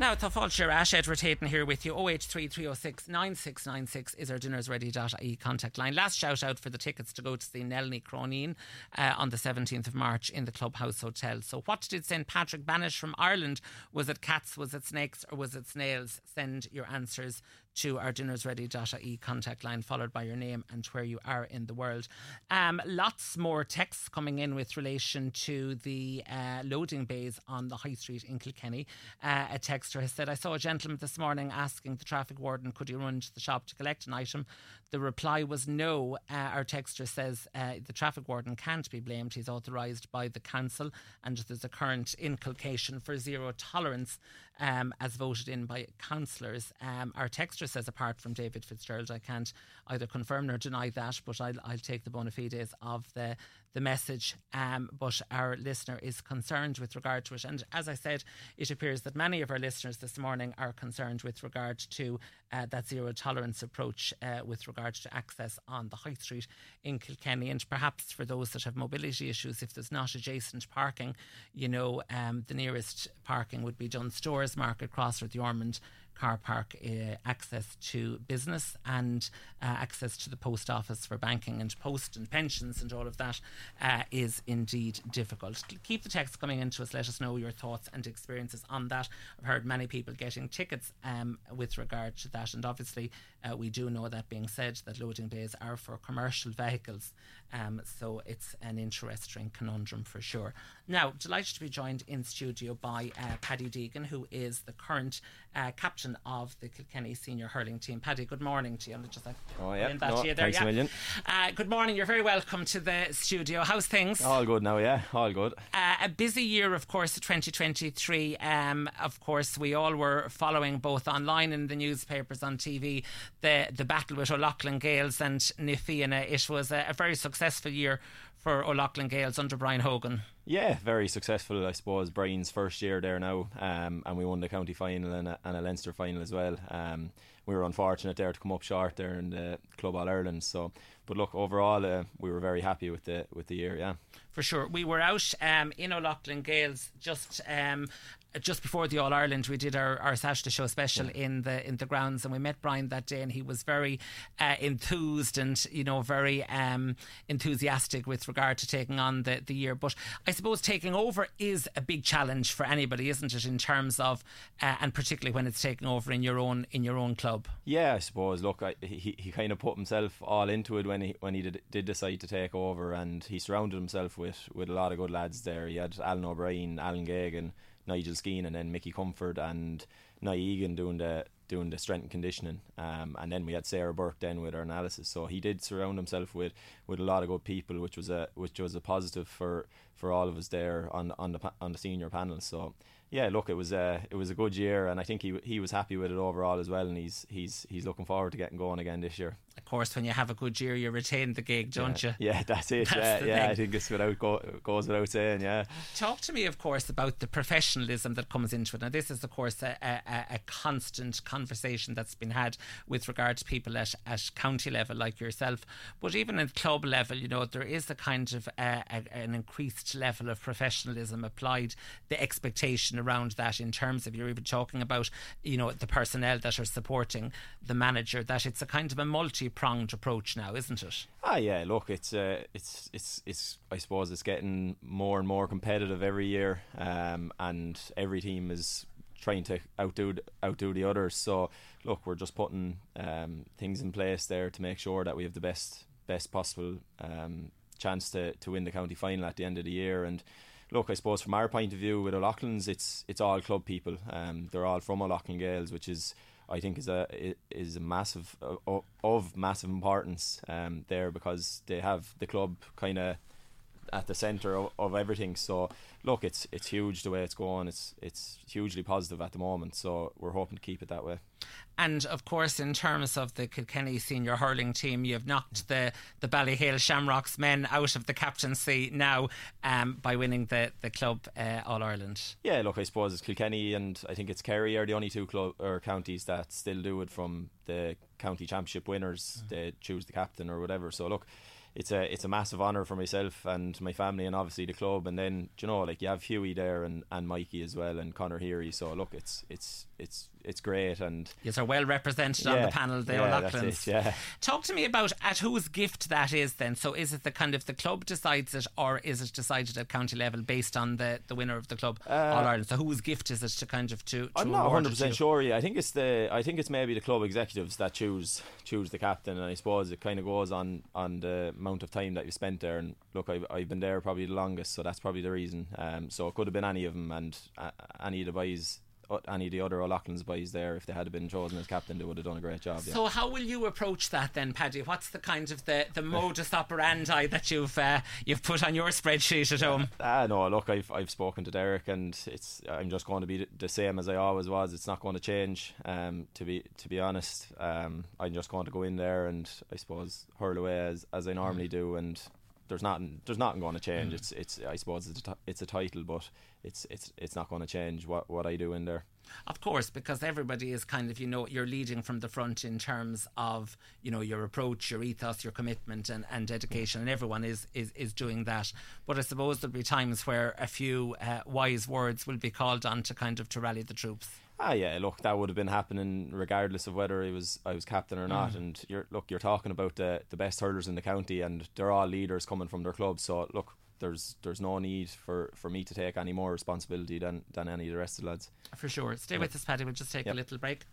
Now, tá fáil sé as Edward Hayden here with you. 083 9696 is our ready.ie contact line. Last shout out for the tickets to go to see Nell Ní Chróinín uh, on the 17th of March in the Clubhouse Hotel. So, what did St. Patrick banish from Ireland? Was it cats, was it snakes, or was it snails? Send your answers to our dinners ready.ie contact line, followed by your name and where you are in the world. Um, lots more texts coming in with relation to the uh, loading bays on the High Street in Kilkenny. Uh, a texter has said, I saw a gentleman this morning asking the traffic warden, could he run to the shop to collect an item? The reply was no. Uh, our texter says uh, the traffic warden can't be blamed. He's authorised by the council, and there's a current inculcation for zero tolerance um, as voted in by councillors. Um, our texter says, apart from David Fitzgerald, I can't either confirm nor deny that, but I'll, I'll take the bona fides of the the message, um, but our listener is concerned with regard to it. And as I said, it appears that many of our listeners this morning are concerned with regard to uh, that zero tolerance approach uh, with regard to access on the high street in Kilkenny. And perhaps for those that have mobility issues, if there's not adjacent parking, you know, um, the nearest parking would be Dunnes Stores, Market Cross, or the Ormond car park uh, access to business and uh, access to the post office for banking and post and pensions and all of that uh, is indeed difficult. Keep the text coming into us. Let us know your thoughts and experiences on that. I've heard many people getting tickets um, with regard to that, and obviously uh, we do know that being said that loading bays are for commercial vehicles, um, so it's an interesting conundrum for sure. Now, delighted to be joined in studio by uh, Paddy Deegan, who is the current uh, captain of the Kilkenny senior hurling team. Paddy, good morning to you. I'm just like, oh yeah, that no, to you there, thanks yeah. a million. Uh, good morning. You're very welcome to the studio. How's things? All good now, yeah, all good. Uh, a busy year, of course, 2023. Um, of course, we all were following both online and the newspapers on TV the the battle with O'Loughlin Gaels and Na Fianna. It was a, a very successful year for O'Loughlin Gaels under Brian Hogan. Yeah, very successful, I suppose. Brian's first year there now, um, and we won the county final and a, and a Leinster final as well. Um, we were unfortunate there to come up short there in the Club All Ireland. So, but look, overall, uh, we were very happy with the with the year. Yeah, for sure. We were out um, in O'Loughlin Gaels just um, just before the All Ireland, we did our, our Saturday show special yeah. in the in the grounds, and we met Brian that day, and he was very uh, enthused and you know very um, enthusiastic with regard to taking on the, the year. But I suppose taking over is a big challenge for anybody, isn't it? In terms of, uh, and particularly when it's taking over in your own in your own club. Yeah, I suppose. Look, I, he he kind of put himself all into it when he when he did, did decide to take over, and he surrounded himself with with a lot of good lads there. He had Alan O'Brien, Alan Geoghegan, Nigel Skeen, and then Mickey Comfort and Nye Egan doing the doing the strength and conditioning. Um, and then we had Sarah Burke then with her analysis. So he did surround himself with, with a lot of good people, which was a which was a positive for, for all of us there on on the on the senior panel. So yeah, look, it was a it was a good year, and I think he he was happy with it overall as well, and he's he's he's looking forward to getting going again this year. Of course, when you have a good year, you retain the gig, don't yeah. you? Yeah, that's it. That's yeah, yeah. thing. I think it's without go, goes without saying. Yeah. Talk to me, of course, about the professionalism that comes into it. Now, this is, of course, a, a, a constant conversation that's been had with regard to people at, at county level like yourself, but even at club level, you know, there is a kind of uh, a, an increased level of professionalism applied. The expectation around that, in terms of you're even talking about, you know, the personnel that are supporting the manager, that it's a kind of a multi-pronged approach now, isn't it? Ah, yeah. Look, it's uh, it's it's it's. I suppose it's getting more and more competitive every year, um, and every team is trying to outdo outdo the others. So, look, we're just putting um, things in place there to make sure that we have the best best possible um, chance to to win the county final at the end of the year. And look, I suppose from our point of view with O'Loughlin's, it's it's all club people. Um, they're all from O'Loughlin Gaels, which is I think is a is a massive of, of massive importance um, there because they have the club kind of at the centre of, of everything. So look, it's it's huge the way it's going. It's it's hugely positive at the moment. So we're hoping to keep it that way. And of course, in terms of the Kilkenny senior hurling team, you've knocked the, the Ballyhale Shamrocks men out of the captaincy now um, by winning the, the club uh, All Ireland. Yeah, look, I suppose it's Kilkenny and I think it's Kerry are the only two club or counties that still do it from the county championship winners. They choose the captain or whatever. So look, it's a it's a massive honour for myself and my family and obviously the club. And then you know like you have Huey there and, and Mikey as well and Conor Heary. So look it's it's it's it's great and Yes, are well represented on the panel, the yeah, it, yeah. Talk to me about at whose gift that is then. So is it the kind of the club decides it or is it decided at county level based on the, the winner of the club Uh, All Ireland? So whose gift is it to kind of to, to I'm not 100% sure. Yeah, I think it's the I think it's maybe the club executives that choose choose the captain, and I suppose it kind of goes on on the amount of time that you spent there. And look, I've, I've been there probably the longest, so that's probably the reason. Um, so it could have been any of them, and uh, any of the boys, any of the other O'Loughlin's boys there, if they had been chosen as captain, they would have done a great job. Yeah. So how will you approach that then, Paddy? What's the kind of the, the modus operandi that you've uh, you've put on your spreadsheet at home? Ah, no, look, I've I've spoken to Derek, and it's I'm just going to be the same as I always was. It's not going to change. Um, to be to be honest, um, I'm just going to go in there and I suppose hurl away as as I normally do, and there's nothing there's nothing going to change. Mm. It's it's I suppose it's a, it's a title, but it's it's it's not going to change what what I do in there. Of course, because everybody is kind of, you know, you're leading from the front in terms of, you know, your approach, your ethos, your commitment and, and dedication, and everyone is, is, is doing that. But I suppose there'll be times where a few uh, wise words will be called on to kind of to rally the troops. Ah, yeah. Look, that would have been happening regardless of whether I was I was captain or not. Mm. And you're look, you're talking about the the best hurlers in the county, and they're all leaders coming from their clubs. So look, there's there's no need for, for me to take any more responsibility than than any of the rest of the lads. For sure. Stay with us, Paddy. We'll just take a little break.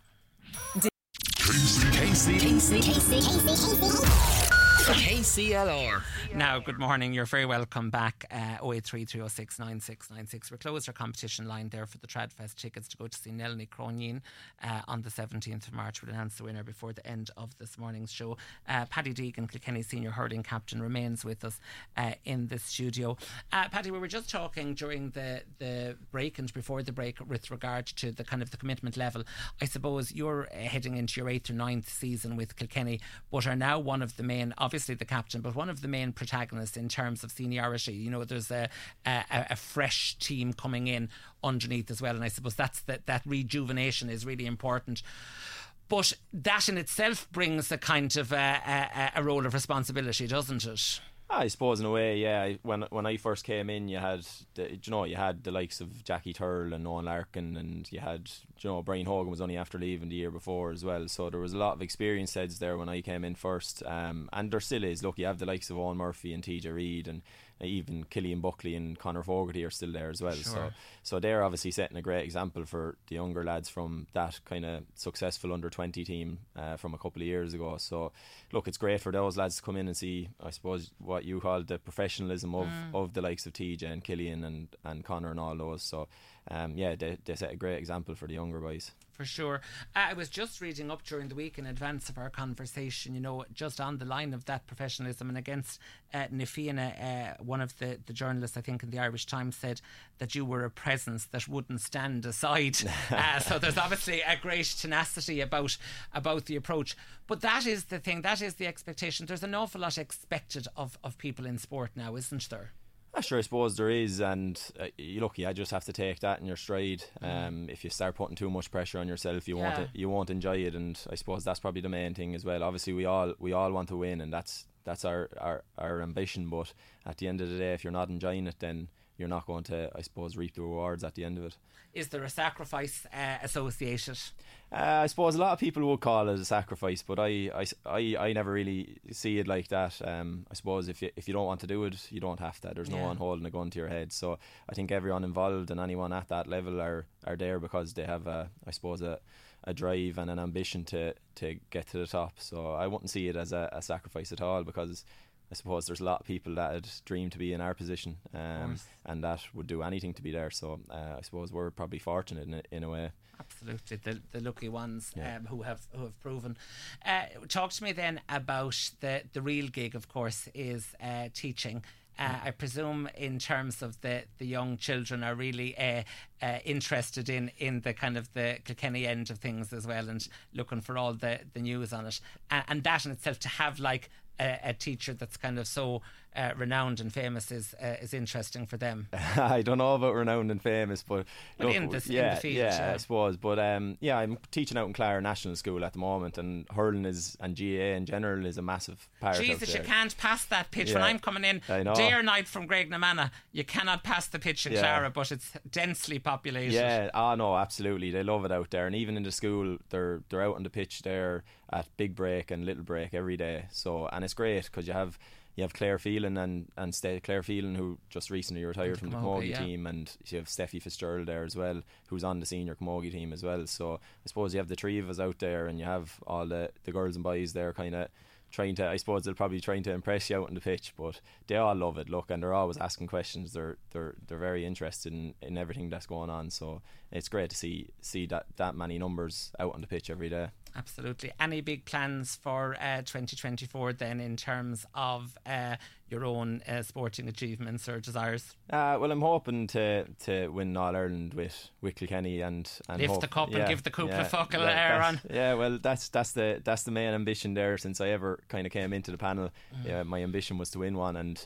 KCLR. Now, good morning. You're very welcome back. Uh, 083 9696. We're closed our competition line there for the Tradfest tickets to go to see Nell Ní Chróinín uh, on the 17th of March. We'll announce the winner before the end of this morning's show. Uh, Paddy Deegan, Kilkenny senior hurling captain, remains with us uh, in the studio. Uh, Paddy, we were just talking during the, the break and before the break with regard to the kind of the commitment level. I suppose you're uh, heading into your eighth or ninth season with Kilkenny, but are now one of the main, obviously the captain, but one of the main protagonists in terms of seniority. You know, there's a a, a fresh team coming in underneath as well, and I suppose that's that that rejuvenation is really important. But that in itself brings a kind of a, a, a role of responsibility, doesn't it? I suppose in a way, yeah. When when I first came in, you had the, you know you had the likes of Jackie Tyrrell and Eoin Larkin, and you had you know Brian Hogan was only after leaving the year before as well. So there was a lot of experienced heads there when I came in first, um, and there still is. Look, you have the likes of Eoin Murphy and TJ Reid, and even Cillian Buckley and Conor Fogarty are still there as well. So Sure. so they're obviously setting a great example for the younger lads from that kind of successful under 20 team uh, from a couple of years ago. So, look, it's great for those lads to come in and see, I suppose, what you call the professionalism of, Mm. of the likes of TJ and Cillian and, and Connor and all those. So, um, yeah, they, they set a great example for the younger boys. For sure. Uh, I was just reading up during the week in advance of our conversation, you know, just on the line of that professionalism and against uh, Na Fianna, uh, one of the, the journalists, I think, in the Irish Times said that you were a presence that wouldn't stand aside. uh, so there's obviously a great tenacity about about the approach. But that is the thing, that is the expectation. There's an awful lot expected of, of people in sport now, isn't there? Sure, I suppose there is, and uh, you lucky. I just have to take that in your stride. Um, if you start putting too much pressure on yourself, you won't you won't enjoy it. And I suppose that's probably the main thing as well. Obviously, we all we all want to win, and that's that's our, our, our ambition. But at the end of the day, if you're not enjoying it, then you're not going to, I suppose, reap the rewards at the end of it. Is there a sacrifice uh, associated? Uh, I suppose a lot of people would call it a sacrifice, but I, I, I, I never really see it like that. Um, I suppose if you, if you don't want to do it, you don't have to. There's no Yeah. one holding a gun to your head. So I think everyone involved and anyone at that level are, are there because they have, a, I suppose, a, a drive and an ambition to, to get to the top. So I wouldn't see it as a, a sacrifice at all because I suppose there's a lot of people that had dreamed to be in our position um, and that would do anything to be there. So uh, I suppose we're probably fortunate in a, in a way. Absolutely, the the lucky ones Yeah. um, who have who have proven. Uh, talk to me then about the the real gig. Of course, is uh, teaching. Uh, I presume, in terms of the, the young children, are really uh, uh, interested in, in the kind of the Kilkenny end of things as well, and looking for all the, the news on it. And, and that in itself, to have like a, a teacher that's kind of so uh, renowned and famous is uh, is interesting for them. I don't know about renowned and famous, but Well, look, in the- in the yeah, field, yeah, yeah. I suppose. But um, yeah, I'm teaching out in Clara National School at the moment, and hurling is and GA in general is a massive part. Jesus, you can't pass that pitch. When I'm coming in I know. day or night from Graiguenamanagh, you cannot pass the pitch in Yeah. Clara, but it's densely populated. Yeah, oh no, absolutely. They love it out there, and even in the school, they're they're out on the pitch there at big break and little break every day. So and it's great because you have you have Claire Phelan and and Ste- Claire Phelan who just recently retired from the Camogie, yeah. team, and you have Steffi Fitzgerald there as well, who's on the senior Camogie team as well. So I suppose you have the three of us out there, and you have all the the girls and boys there, kind of. Trying to, I suppose they're probably trying to impress you out on the pitch, but they all love it. Look, and they're always asking questions. They're they're they're very interested in, in everything that's going on. So it's great to see see that that many numbers out on the pitch every day. Absolutely. Any big plans for uh, 2024 then in terms of uh, your own uh, sporting achievements or desires? Uh, well, I'm hoping to to win All Ireland with with Kilkenny and, and Lift hope- the cup and give the couple yeah, of yeah, air on. Yeah, well, that's that's the that's the main ambition there since I ever kind of came into the panel. Mm. Yeah, my ambition was to win one, and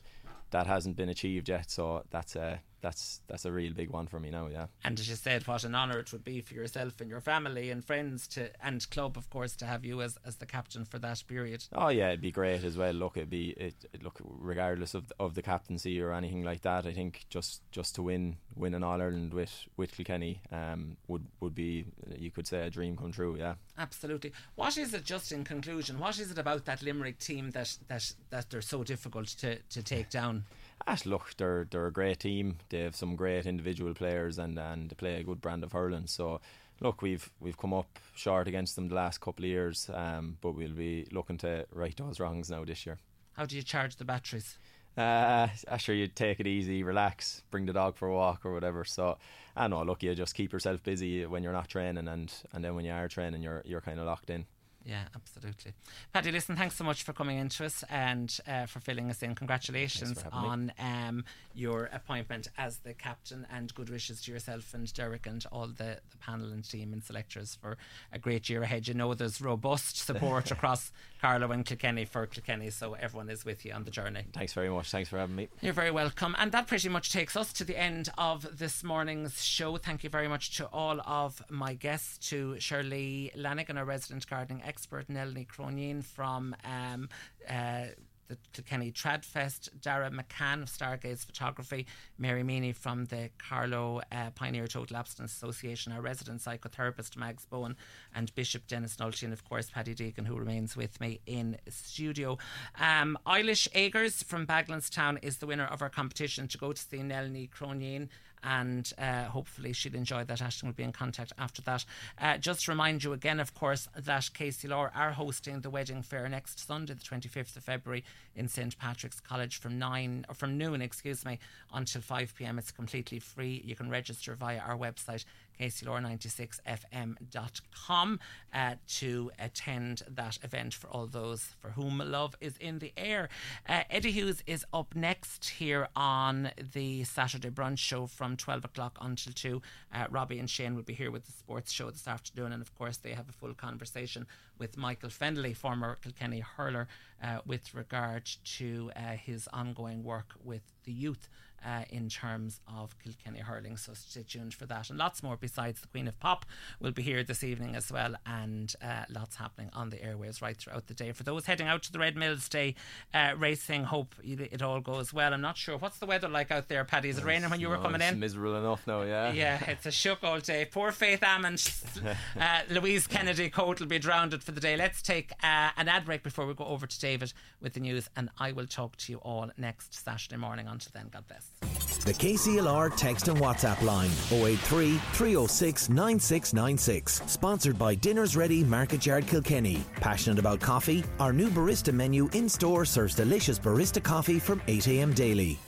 that hasn't been achieved yet. So that's a that's that's a real big one for me now. Yeah. And as you said, what an honour it would be for yourself and your family and friends to and club, of course, to have you as, as the captain for that period. Oh yeah, it'd be great as well. Look, it'd be it, it- look regardless of of the captaincy or anything like that. I think just just to win win an All Ireland with with Kilkenny um would would be you could say a dream come true. Yeah. Absolutely. What is it, just in conclusion, what is it about that Limerick team that, that, that they're so difficult to, to take down? Ah, look, they're they're a great team. They have some great individual players and and they play a good brand of hurling. So. Look, we've we've come up short against them the last couple of years, um, but we'll be looking to right those wrongs now this year. How do you charge the batteries? Uh, sure, you take it easy, relax, bring the dog for a walk or whatever. So, I know, look, you just keep yourself busy when you're not training, and, and then when you are training, you're you're kind of locked in. Yeah, absolutely. Paddy, listen, thanks so much for coming into us and uh, for filling us in. Congratulations Thanks for having on um, your appointment as the captain and good wishes to yourself and Derek and all the, the panel and team and selectors for a great year ahead. You know, there's robust support across Carlow and Kilkenny for Kilkenny, so everyone is with you on the journey. Thanks very much. Thanks for having me. You're very welcome. And that pretty much takes us to the end of this morning's show. Thank you very much to all of my guests, to Shirley Lanigan, our resident gardening expert, Nell Ní Chróinín from um, uh, the Kilkenny Tradfest, Dara McCann of Stargaze Photography, Mary Meany from the Carlow uh, Pioneer Total Abstinence Association, our resident psychotherapist Mags Bowen, and Bishop Denis Nulty, and of course Paddy Deegan, who remains with me in studio. Um, Eilish Agers from Bagenalstown is the winner of our competition to go to see Nell Ní Chróinín and uh, hopefully she'll enjoy that. Ashton will be in contact after that. Uh, just to remind you again, of course, that KCLR are hosting the wedding fair next Sunday, the 25th of February, in St Patrick's College from nine or from noon, excuse me, until 5 p.m. It's completely free. You can register via our website kclr96fm.com uh, to attend that event for all those for whom love is in the air. Uh, Eddie Hughes is up next here on the Saturday brunch show from 12 o'clock until 2. Uh, Robbie and Shane will be here with the sports show this afternoon, and of course, they have a full conversation with Michael Fennelly, former Kilkenny hurler, uh, with regard to uh, his ongoing work with the youth uh, in terms of Kilkenny hurling. So stay tuned for that. And lots more besides the Queen of Pop will be here this evening as well. And uh, lots happening on the airways right throughout the day. For those heading out to the Red Mills Day uh, racing, hope it all goes well. I'm not sure. What's the weather like out there, Paddy? Is it raining when you were No, coming it's in? miserable enough now, yeah. Yeah, it's a shook all day. Poor Faith Ammond, uh, Louise Kennedy Coat will be drowned for the day. Let's take uh, an ad break before we go over to David with the news, and I will talk to you all next Saturday morning. Until then, God bless. The KCLR text and WhatsApp line 083 306 9696. Sponsored by Dinners Ready Market Yard Kilkenny. Passionate about coffee? Our new barista menu in store serves delicious barista coffee from 8am daily.